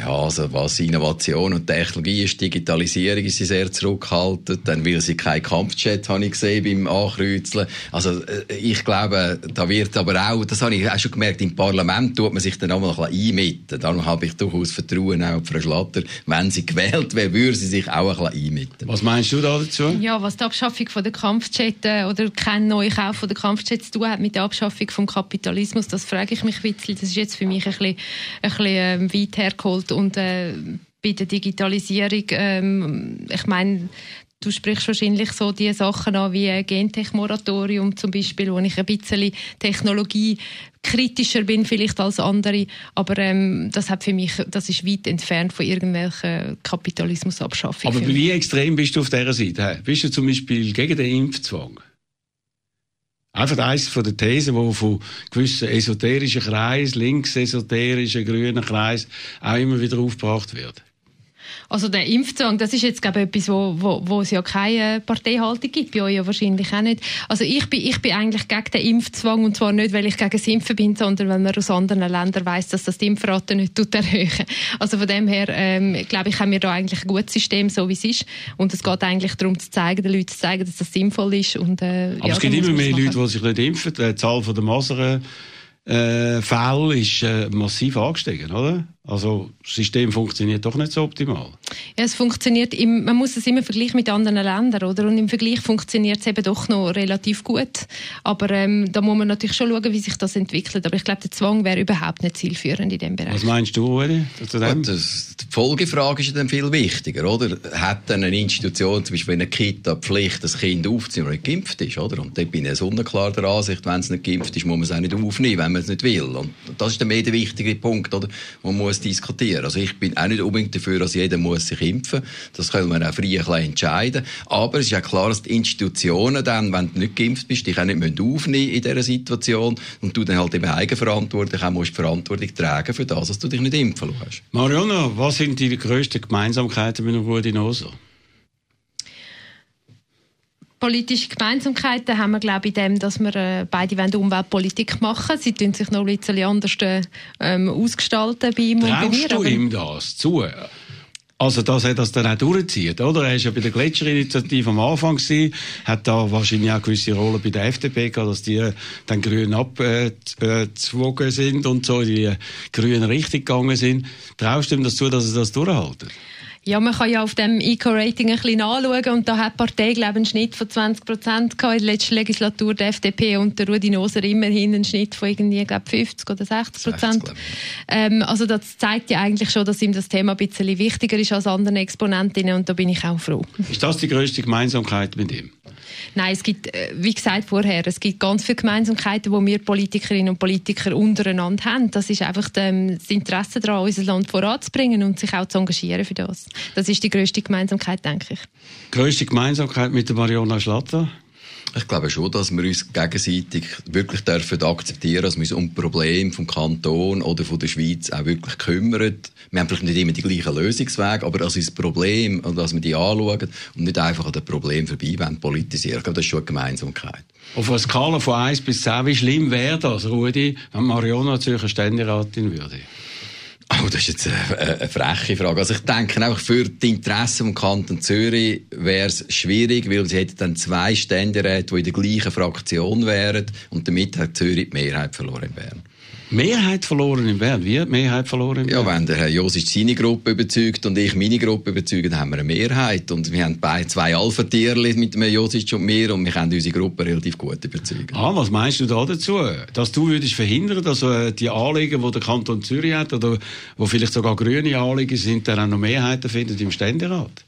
Ja, also was Innovation und Technologie ist, Digitalisierung ist sie sehr zurückhaltend. Dann will sie kein Kampfchat, habe ich gesehen, beim Ankreuzeln. Also äh, ich glaube, da wird aber auch, das habe ich auch schon gemerkt, im Parlament tut man sich dann auch mal ein bisschen einmitten. Darum habe ich durchaus Vertrauen auch auf Frau Schlatter. Wenn sie gewählt wäre, würde sie sich auch ein bisschen einmitten. Was meinst du da dazu? Ja, was die Abschaffung von der Kampfjet äh, oder kein Neukauf von der Kampfjet zu tun hat mit der Abschaffung vom Kapitalismus, das frage ich mich ein bisschen. Das ist jetzt für mich ein bisschen, ein bisschen äh, weit hergeholt und äh, bei der Digitalisierung, ähm, ich meine, du sprichst wahrscheinlich so die Sachen an wie Gentech-Moratorium zum Beispiel, wo ich ein bisschen Technologie kritischer bin vielleicht als andere, aber ähm, das hat für mich, das ist weit entfernt von irgendwelchen Kapitalismusabschaffungen. Aber wie extrem bist du auf dieser Seite? Bist du zum Beispiel gegen den Impfzwang? Einfach eines von den Thesen, die von gewissen esoterischen Kreisen, links-esoterischen, grünen Kreisen auch immer wieder aufgebracht wird. Also der Impfzwang, das ist jetzt glaube ich, etwas, wo, wo, wo es ja keine Parteihaltung gibt, bei euch ja wahrscheinlich auch nicht. Also ich bin, ich bin eigentlich gegen den Impfzwang und zwar nicht, weil ich gegen das Impfen bin, sondern weil man aus anderen Ländern weiß, dass das die Impfrate nicht tut erhöhen. Also von dem her ähm, glaube ich, haben wir da eigentlich ein gutes System, so wie es ist. Und es geht eigentlich darum zu zeigen, den Leuten zu zeigen, dass das sinnvoll ist. Und, äh, Aber ja, es gibt immer mehr man's Leute, machen. die sich nicht impfen. Die Zahl der Masern äh, Fälle ist äh, massiv angestiegen, oder? Also das System funktioniert doch nicht so optimal. Ja, es funktioniert, im, man muss es immer vergleichen mit anderen Ländern, oder? Und im Vergleich funktioniert es eben doch noch relativ gut. Aber ähm, da muss man natürlich schon schauen, wie sich das entwickelt. Aber ich glaube, der Zwang wäre überhaupt nicht zielführend in dem Bereich. Was meinst du, Uli, zu dem? Gut, das, die Folgefrage ist ja dann viel wichtiger, oder? Hat dann eine Institution, zum Beispiel eine Kita, die Pflicht, das Kind aufzunehmen, das nicht geimpft ist, oder? Und dort bin ich sonnenklar der Ansicht, wenn es nicht geimpft ist, muss man es auch nicht aufnehmen, wenn man es nicht will. Und das ist dann mehr der wichtige Punkt, oder? Man muss diskutieren. Also ich bin auch nicht unbedingt dafür, dass jeder muss sich impfen. Das können wir auch frei entscheiden. Aber es ist ja klar, dass die Institutionen dann, wenn du nicht geimpft bist, dich auch nicht müssen aufnehmen in dieser Situation und du dann halt eben eigenverantwortlich auch musst die Verantwortung tragen für das, dass du dich nicht impfen lässt. Mariona, was sind die grössten Gemeinsamkeiten mit dem Rudi Noser? Politische Gemeinsamkeiten haben wir, glaube ich, in dem, dass wir äh, beide wollen Umweltpolitik machen. Sie tun sich noch ein bisschen anders ähm, ausgestalten bei ihm und bei Traust mir. du ihm das zu? Also, dass er das dann auch durchzieht, oder? Er ist ja bei der Gletscherinitiative am Anfang gewesen, hat da wahrscheinlich auch gewisse Rolle bei der FDP gehabt, dass die dann grün abgezogen sind und so in die grüne Richtung gegangen sind. Traust du ihm das zu, dass er das durchhalten? Ja, man kann ja auf dem Eco-Rating ein bisschen anschauen und da hat die Partei, glaube ich, einen Schnitt von 20 Prozent gehabt in der letzten Legislatur der FDP und der Rudi Noser immerhin einen Schnitt von irgendwie, glaube 50 oder 60 Prozent. 60, glaub Ähm, also das zeigt ja eigentlich schon, dass ihm das Thema ein bisschen wichtiger ist als anderen Exponentinnen und da bin ich auch froh. Ist das die grösste Gemeinsamkeit mit ihm? Nein, es gibt, äh, wie gesagt vorher, es gibt ganz viele Gemeinsamkeiten, die wir Politikerinnen und Politiker untereinander haben. Das ist einfach das Interesse daran, unser Land voranzubringen und sich auch zu engagieren für das. Das ist die grösste Gemeinsamkeit, denke ich. Grösste Gemeinsamkeit mit der Mariona Schlatter? Ich glaube schon, dass wir uns gegenseitig wirklich dürfen akzeptieren, dass wir uns um Probleme vom Kanton oder von der Schweiz auch wirklich kümmern. Wir haben vielleicht nicht immer die gleichen Lösungswege, aber als uns Problem, und dass wir die anschauen und nicht einfach an dem Problem vorbei politisieren. Ich glaube, das ist schon eine Gemeinsamkeit. Auf einer Skala von 1 bis 10, wie schlimm wäre das, Rudi, wenn Mariona Zürcher Ständeratin würde? Oh, das ist jetzt eine, eine freche Frage. Also ich denke einfach für die Interessen vom Kanton Zürich wäre es schwierig, weil sie hätten dann zwei Ständeräte, die in der gleichen Fraktion wären und damit hat Zürich die Mehrheit verloren in Bern. Mehrheit verloren in Bern. Wie hat Mehrheit verloren in Bern? Ja, wenn der Herr Josic seine Gruppe überzeugt und ich meine Gruppe überzeuge, dann haben wir eine Mehrheit. Und wir haben beide zwei Alpha-Tierli mit dem Josic und mir und wir können unsere Gruppe relativ gut überzeugen. Ah, was meinst du da dazu? Dass du würdest verhindern, dass äh, die Anliegen, die der Kanton Zürich hat, oder wo vielleicht sogar grüne Anliegen sind, dann auch noch Mehrheiten finden im Ständerat?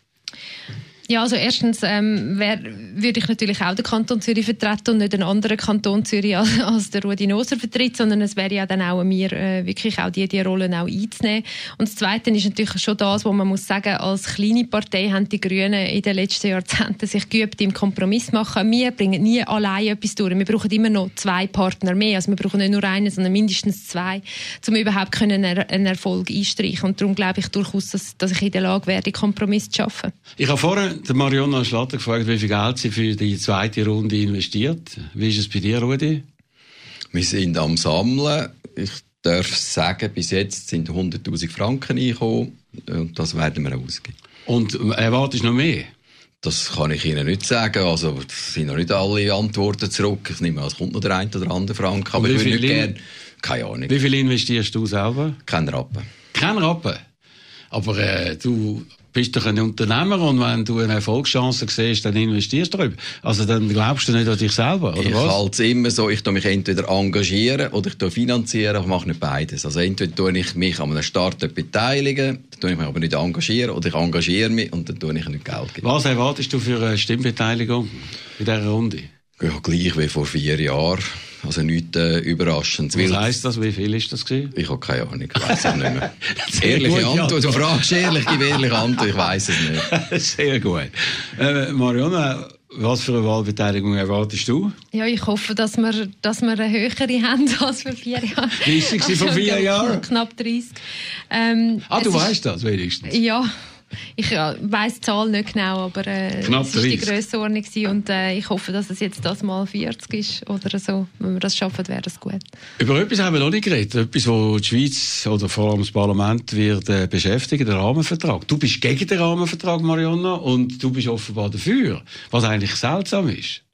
Ja, also erstens ähm, wär, würde ich natürlich auch den Kanton Zürich vertreten und nicht einen anderen Kanton Zürich als, als der Rudi Noser vertritt, sondern es wäre ja dann auch mir, äh, wirklich auch die, die Rollen auch einzunehmen. Und das Zweite ist natürlich schon das, wo man muss sagen, als kleine Partei haben die Grünen in den letzten Jahrzehnten sich geübt im Kompromiss machen. Wir bringen nie allein etwas durch. Wir brauchen immer noch zwei Partner mehr. Also wir brauchen nicht nur einen, sondern mindestens zwei, um überhaupt können einen Erfolg einstreichen. Und darum glaube ich durchaus, dass, dass ich in der Lage wäre, die Kompromiss zu schaffen. Ich habe vorher der Mariona Schlatter gefragt, wie viel Geld sie für die zweite Runde investiert. Wie ist es bei dir, Rudi? Wir sind am Sammeln. Ich darf sagen, bis jetzt sind 100'000 Franken eingekommen und das werden wir auch ausgeben. Und erwartest du noch mehr? Das kann ich Ihnen nicht sagen. Also, es sind noch nicht alle Antworten zurück. Ich nehme an, es kommt noch der ein oder andere Franken. Aber ich würde nicht gerne... Keine Ahnung. Wie viel investierst du selber? Kein Rappen. Kein Rappen. Aber äh, du bist doch ein Unternehmer und wenn du eine Erfolgschance siehst, dann investierst du darüber. Also dann glaubst du nicht an dich selber, oder ich was? halte es immer so, ich tue mich entweder engagieren oder ich tue finanzieren, ich mache nicht beides. Also entweder tue ich mich an einem Start-up beteiligen, dann tue ich mich aber nicht engagieren, oder ich engagiere mich und dann tue ich nicht Geld geben. Was erwartest du für eine Stimmbeteiligung in dieser Runde? Ja, gleich wie vor vier Jahren. Also nichts äh, Überraschendes. Was heisst das? Wie viel ist das gewesen? ich habe keine Ahnung, ich weiß es nicht mehr. Ehrliche gute Antwort, du Antwort. fragst ehrlich, gib ehrliche Antwort, ich weiß es nicht. Sehr gut. Äh, Mariona, was für eine Wahlbeteiligung erwartest du? Ja, ich hoffe, dass wir, dass wir eine höhere haben als vor vier Jahren. Wie ist sie vor vier Also, Jahren? Knapp 30. Ähm, Ah, du weißt das wenigstens. Ja, ich ja, weiss die Zahl nicht genau, aber äh, Knapp war die 30. Grössenordnung gewesen und äh, ich hoffe, dass es jetzt das mal 40 ist oder so. Wenn wir das schaffen, wäre das gut. Über etwas haben wir noch nicht geredet. Etwas, wo die Schweiz oder vor allem das Parlament wird äh, beschäftigen, der Rahmenvertrag. Du bist gegen den Rahmenvertrag, Marionna, und du bist offenbar dafür. Was eigentlich seltsam ist.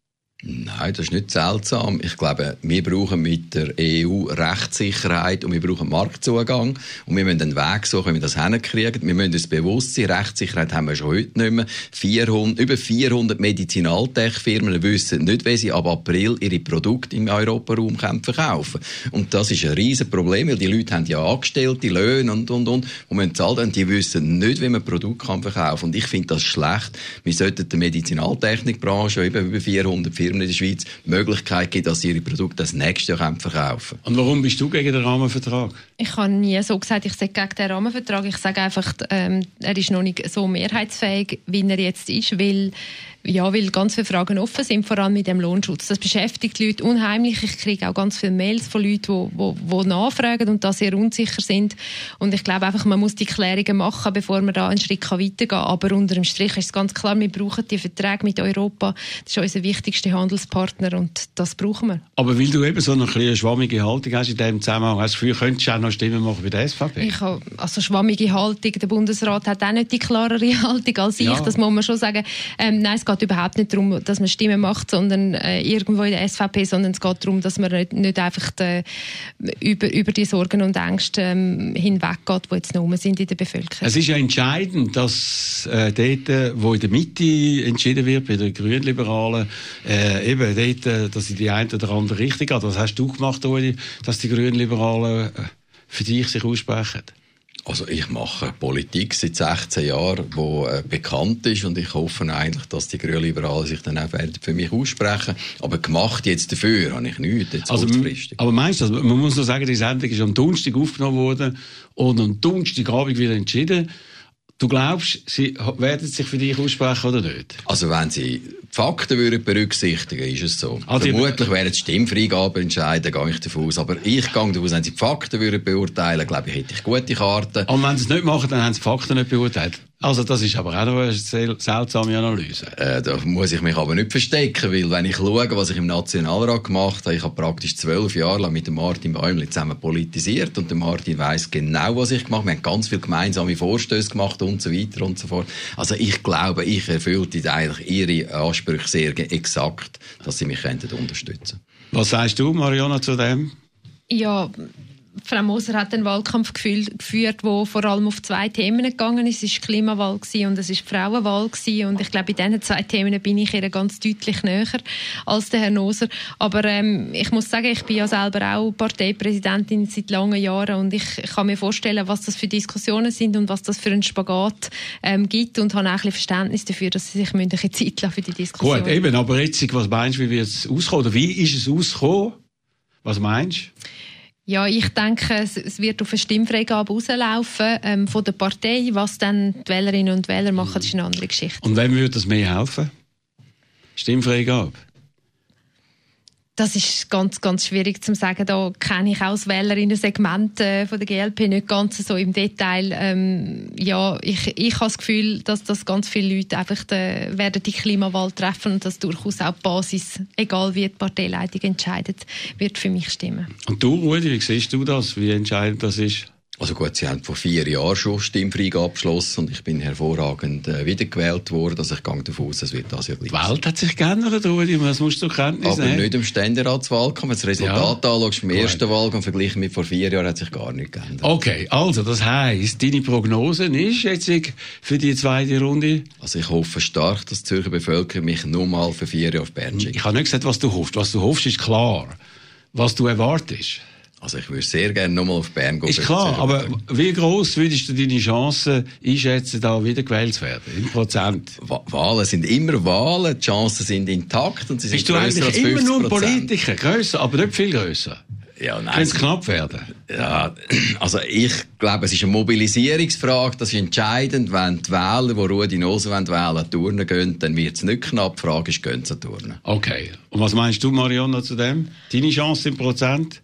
Nein, das ist nicht seltsam. Ich glaube, wir brauchen mit der EU Rechtssicherheit und wir brauchen Marktzugang. Und wir müssen einen Weg suchen, wie wir das hinkriegen. Wir müssen uns bewusst sein, Rechtssicherheit haben wir schon heute nicht mehr. 400, über 400 Medizinaltech-Firmen wissen nicht, wie sie ab April ihre Produkte im Europaraum können verkaufen Und das ist ein riesen Problem, weil die Leute haben ja Angestellte, Löhne und, und, und, und müssen zahlen. Und die wissen nicht, wie man Produkte verkaufen kann. Und ich finde das schlecht. Wir sollten der Medizinaltechnikbranche, eben über 400 Firmen in der Schweiz, die Möglichkeit geben, dass sie ihre Produkte das nächste Jahr können verkaufen Und warum bist du gegen den Rahmenvertrag? Ich habe nie so gesagt, ich sage gegen den Rahmenvertrag. Ich sage einfach, ähm, er ist noch nicht so mehrheitsfähig, wie er jetzt ist, weil ja, weil ganz viele Fragen offen sind, vor allem mit dem Lohnschutz. Das beschäftigt die Leute unheimlich. Ich kriege auch ganz viele Mails von Leuten, die, die, die nachfragen und da sehr unsicher sind. Und ich glaube einfach, man muss die Klärungen machen, bevor man da einen Schritt weitergehen kann. Aber unter dem Strich ist es ganz klar, wir brauchen die Verträge mit Europa. Das ist unser wichtigster Handelspartner und das brauchen wir. Aber weil du eben so eine kleine schwammige Haltung hast in diesem Zusammenhang, hast du das Gefühl, könntest du auch noch Stimmen machen bei der SVP? Ich habe also schwammige Haltung. Der Bundesrat hat auch nicht die klarere Haltung als ich. Ja. Das muss man schon sagen. Ähm, nein, es geht überhaupt nicht darum, dass man Stimmen macht, sondern äh, irgendwo in der SVP, sondern es geht darum, dass man nicht, nicht einfach äh, über, über die Sorgen und Ängste ähm, hinweggeht, die jetzt noch sind in der Bevölkerung. Es ist ja entscheidend, dass äh, dort, äh, wo in der Mitte entschieden wird, bei den Grünliberalen, äh, eben dort, äh, dass in die eine oder andere Richtung geht. Was hast du gemacht, Uli, dass die Grünliberalen äh, für dich sich aussprechen? Also ich mache Politik seit 16 Jahren, die äh, bekannt ist und ich hoffe eigentlich, dass die Grünliberalen sich dann auch werden für mich aussprechen. Aber gemacht jetzt dafür habe ich nichts, jetzt Also, kurzfristig. aber meinst du, also, man muss nur sagen, die Sendung ist am Donnerstag aufgenommen worden und am Donnerstagabend wieder entschieden. Du glaubst, sie werden sich für dich aussprechen oder nicht? Also wenn Sie die Fakten würden berücksichtigen, ist es so. Die- Vermutlich wären es Stimmfreigabe entscheiden, gehe ich davon aus. Aber ich gehe davon aus, wenn Sie die Fakten würden beurteilen, glaube ich, hätte ich gute Karten. Und wenn sie es nicht machen, dann haben sie die Fakten nicht beurteilt. Also das ist aber auch noch eine sel- seltsame Analyse. Äh, da muss ich mich aber nicht verstecken, weil wenn ich schaue, was ich im Nationalrat gemacht habe, ich habe praktisch zwölf Jahre lang mit dem Martin Bäumli zusammen politisiert und der Martin weiß genau, was ich gemacht habe. Wir haben ganz viele gemeinsame Vorstöße gemacht und so weiter und so fort. Also ich glaube, ich erfüllte eigentlich ihre Ansprüche sehr exakt, dass sie mich könnten unterstützen Was sagst du, Mariana, zu dem? Ja, Frau Moser hat einen Wahlkampf geführt, der vor allem auf zwei Themen gegangen ist. Es war Klimawahl und es war Frauenwahl. Und ich glaube, in diesen zwei Themen bin ich ihr ganz deutlich näher als der Herr Moser. Aber ähm, ich muss sagen, ich bin ja selber auch Parteipräsidentin seit langen Jahren und ich, kann mir vorstellen, was das für Diskussionen sind und was das für einen Spagat ähm, gibt und habe auch ein bisschen Verständnis dafür, dass sie sich ein bisschen Zeit lassen für die Diskussion. Gut, eben, aber jetzt, was meinst du, wie wird es auskommen? Oder wie ist es ausgekommen? Was meinst du? Ja, ich denke, es, wird auf eine Stimmfreigabe rauslaufen ähm, von der Partei. Was dann die Wählerinnen und Wähler machen, das ist eine andere Geschichte. Und wem würde das mehr helfen? Stimmfreigabe? Das ist ganz, ganz schwierig zu sagen. Da kenne ich auch das Wählerinnen-Segment äh, von der GLP nicht ganz so im Detail. Ähm, ja, ich, ich habe das Gefühl, dass das ganz viele Leute einfach de, werden die Klimawahl treffen und dass durchaus auch die Basis, egal wie die Parteileitung entscheidet, wird für mich stimmen. Und du, Rudi, wie siehst du das? Wie entscheidend das ist? Also gut, sie haben vor vier Jahren schon Stimmfreigabe abgeschlossen und ich bin hervorragend äh, wiedergewählt worden. Also ich gehe davon aus, es wird das ja Die Welt hat sich geändert, Rudi, das musst du Kenntnis Aber nehmen. nicht im Ständeratswahlkampf. Wenn du das Resultat Ja. anschaust, im Gut. ersten Wahlkampf verglichen mit vor vier Jahren, hat sich gar nichts geändert. Okay, also das heisst, deine Prognose ist jetzt für die zweite Runde? Also ich hoffe stark, dass die Zürcher Bevölkerung mich nur mal für vier Jahre auf Bern schickt. Ich habe nicht gesagt, was du hoffst. Was du hoffst, ist klar. Was du erwartest. Also ich würde sehr gerne nochmal auf Bern gehen. Ist klar, aber wie groß würdest du deine Chancen einschätzen, da wieder gewählt zu werden? In Prozent? Wa- Wahlen sind immer Wahlen, die Chancen sind intakt und sie sind Bist du eigentlich immer nur ein 50%. Politiker? Grösser, aber nicht viel grösser. Ja, nein. es knapp werden? Ja, also ich glaube, es ist eine Mobilisierungsfrage. Das ist entscheidend. Wenn die Wähler, die Rudi Nose wählen, wählen, turnen gehen, dann wird es nicht knapp. Die Frage ist, gehen sie turnen? Okay. Und was meinst du, Marionna, zu dem? Deine Chance in Prozent?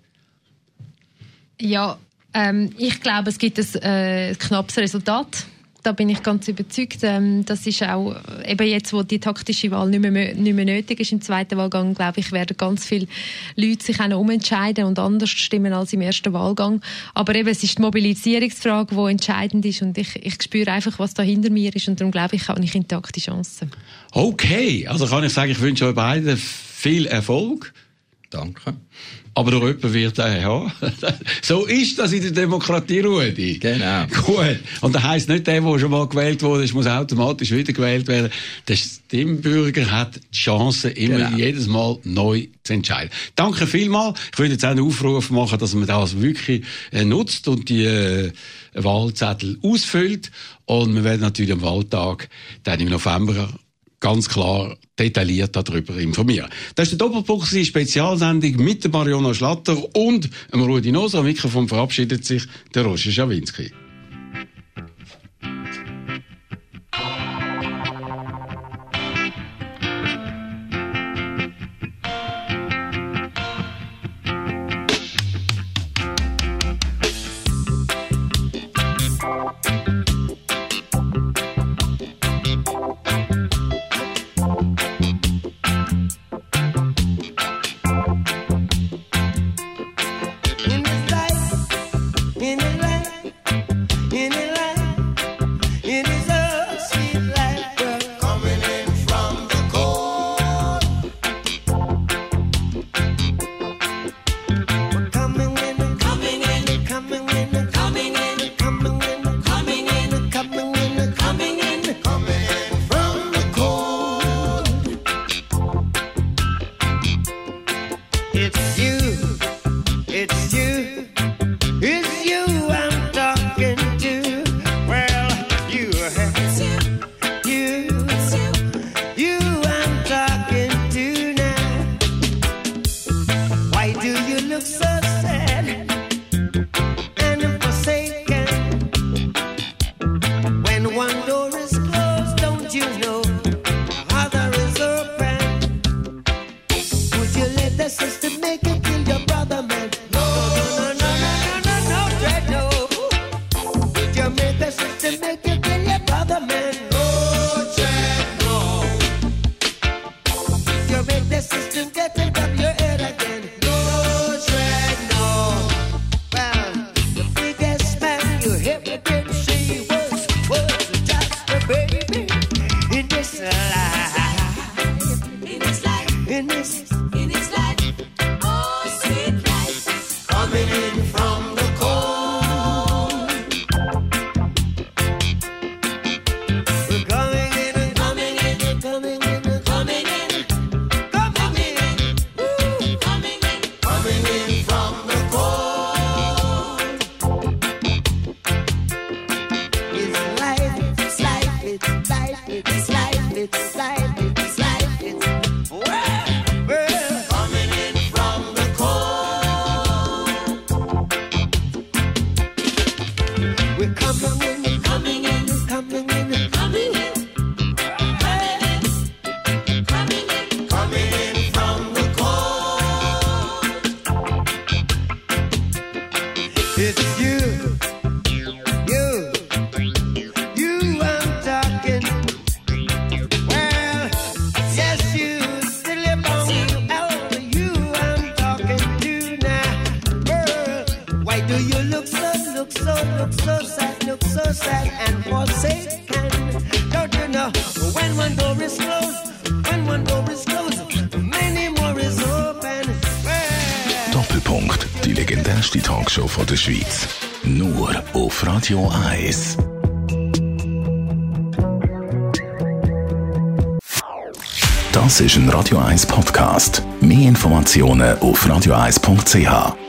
Ja, ähm, ich glaube, es gibt ein äh, knappes Resultat. Da bin ich ganz überzeugt. Ähm, das ist auch äh, eben jetzt, wo die taktische Wahl nicht mehr, nicht mehr nötig ist im zweiten Wahlgang, glaube ich, werden ganz viele Leute sich auch noch umentscheiden und anders stimmen als im ersten Wahlgang. Aber eben, es ist die Mobilisierungsfrage, die entscheidend ist und ich, ich spüre einfach, was da hinter mir ist und darum glaube ich, habe ich intakte Chancen. Okay. Also kann ich sagen, ich wünsche euch beiden viel Erfolg. Danke. Aber noch jemand wird er haben. so ist das in der Demokratie, Rudi. Genau. Gut. Und das heisst nicht, der, der schon mal gewählt wurde, ist, muss automatisch wieder gewählt werden. Der Stimmbürger hat die Chance, immer Genau. jedes Mal neu zu entscheiden. Danke vielmals. Ich würde jetzt auch einen Aufruf machen, dass man das wirklich äh, nutzt und die äh, Wahlzettel ausfüllt. Und wir werden natürlich am Wahltag dann im November ganz klar detailliert darüber informieren. Das ist der Doppelpunkt, Spezialsendung mit Mariona Schlatter und Rudi Noser. Am Mikrofon verabschiedet sich der Roger Schawinski. Radio Eis. Das ist ein Radio Eis Podcast. Mehr Informationen auf radioeis.ch.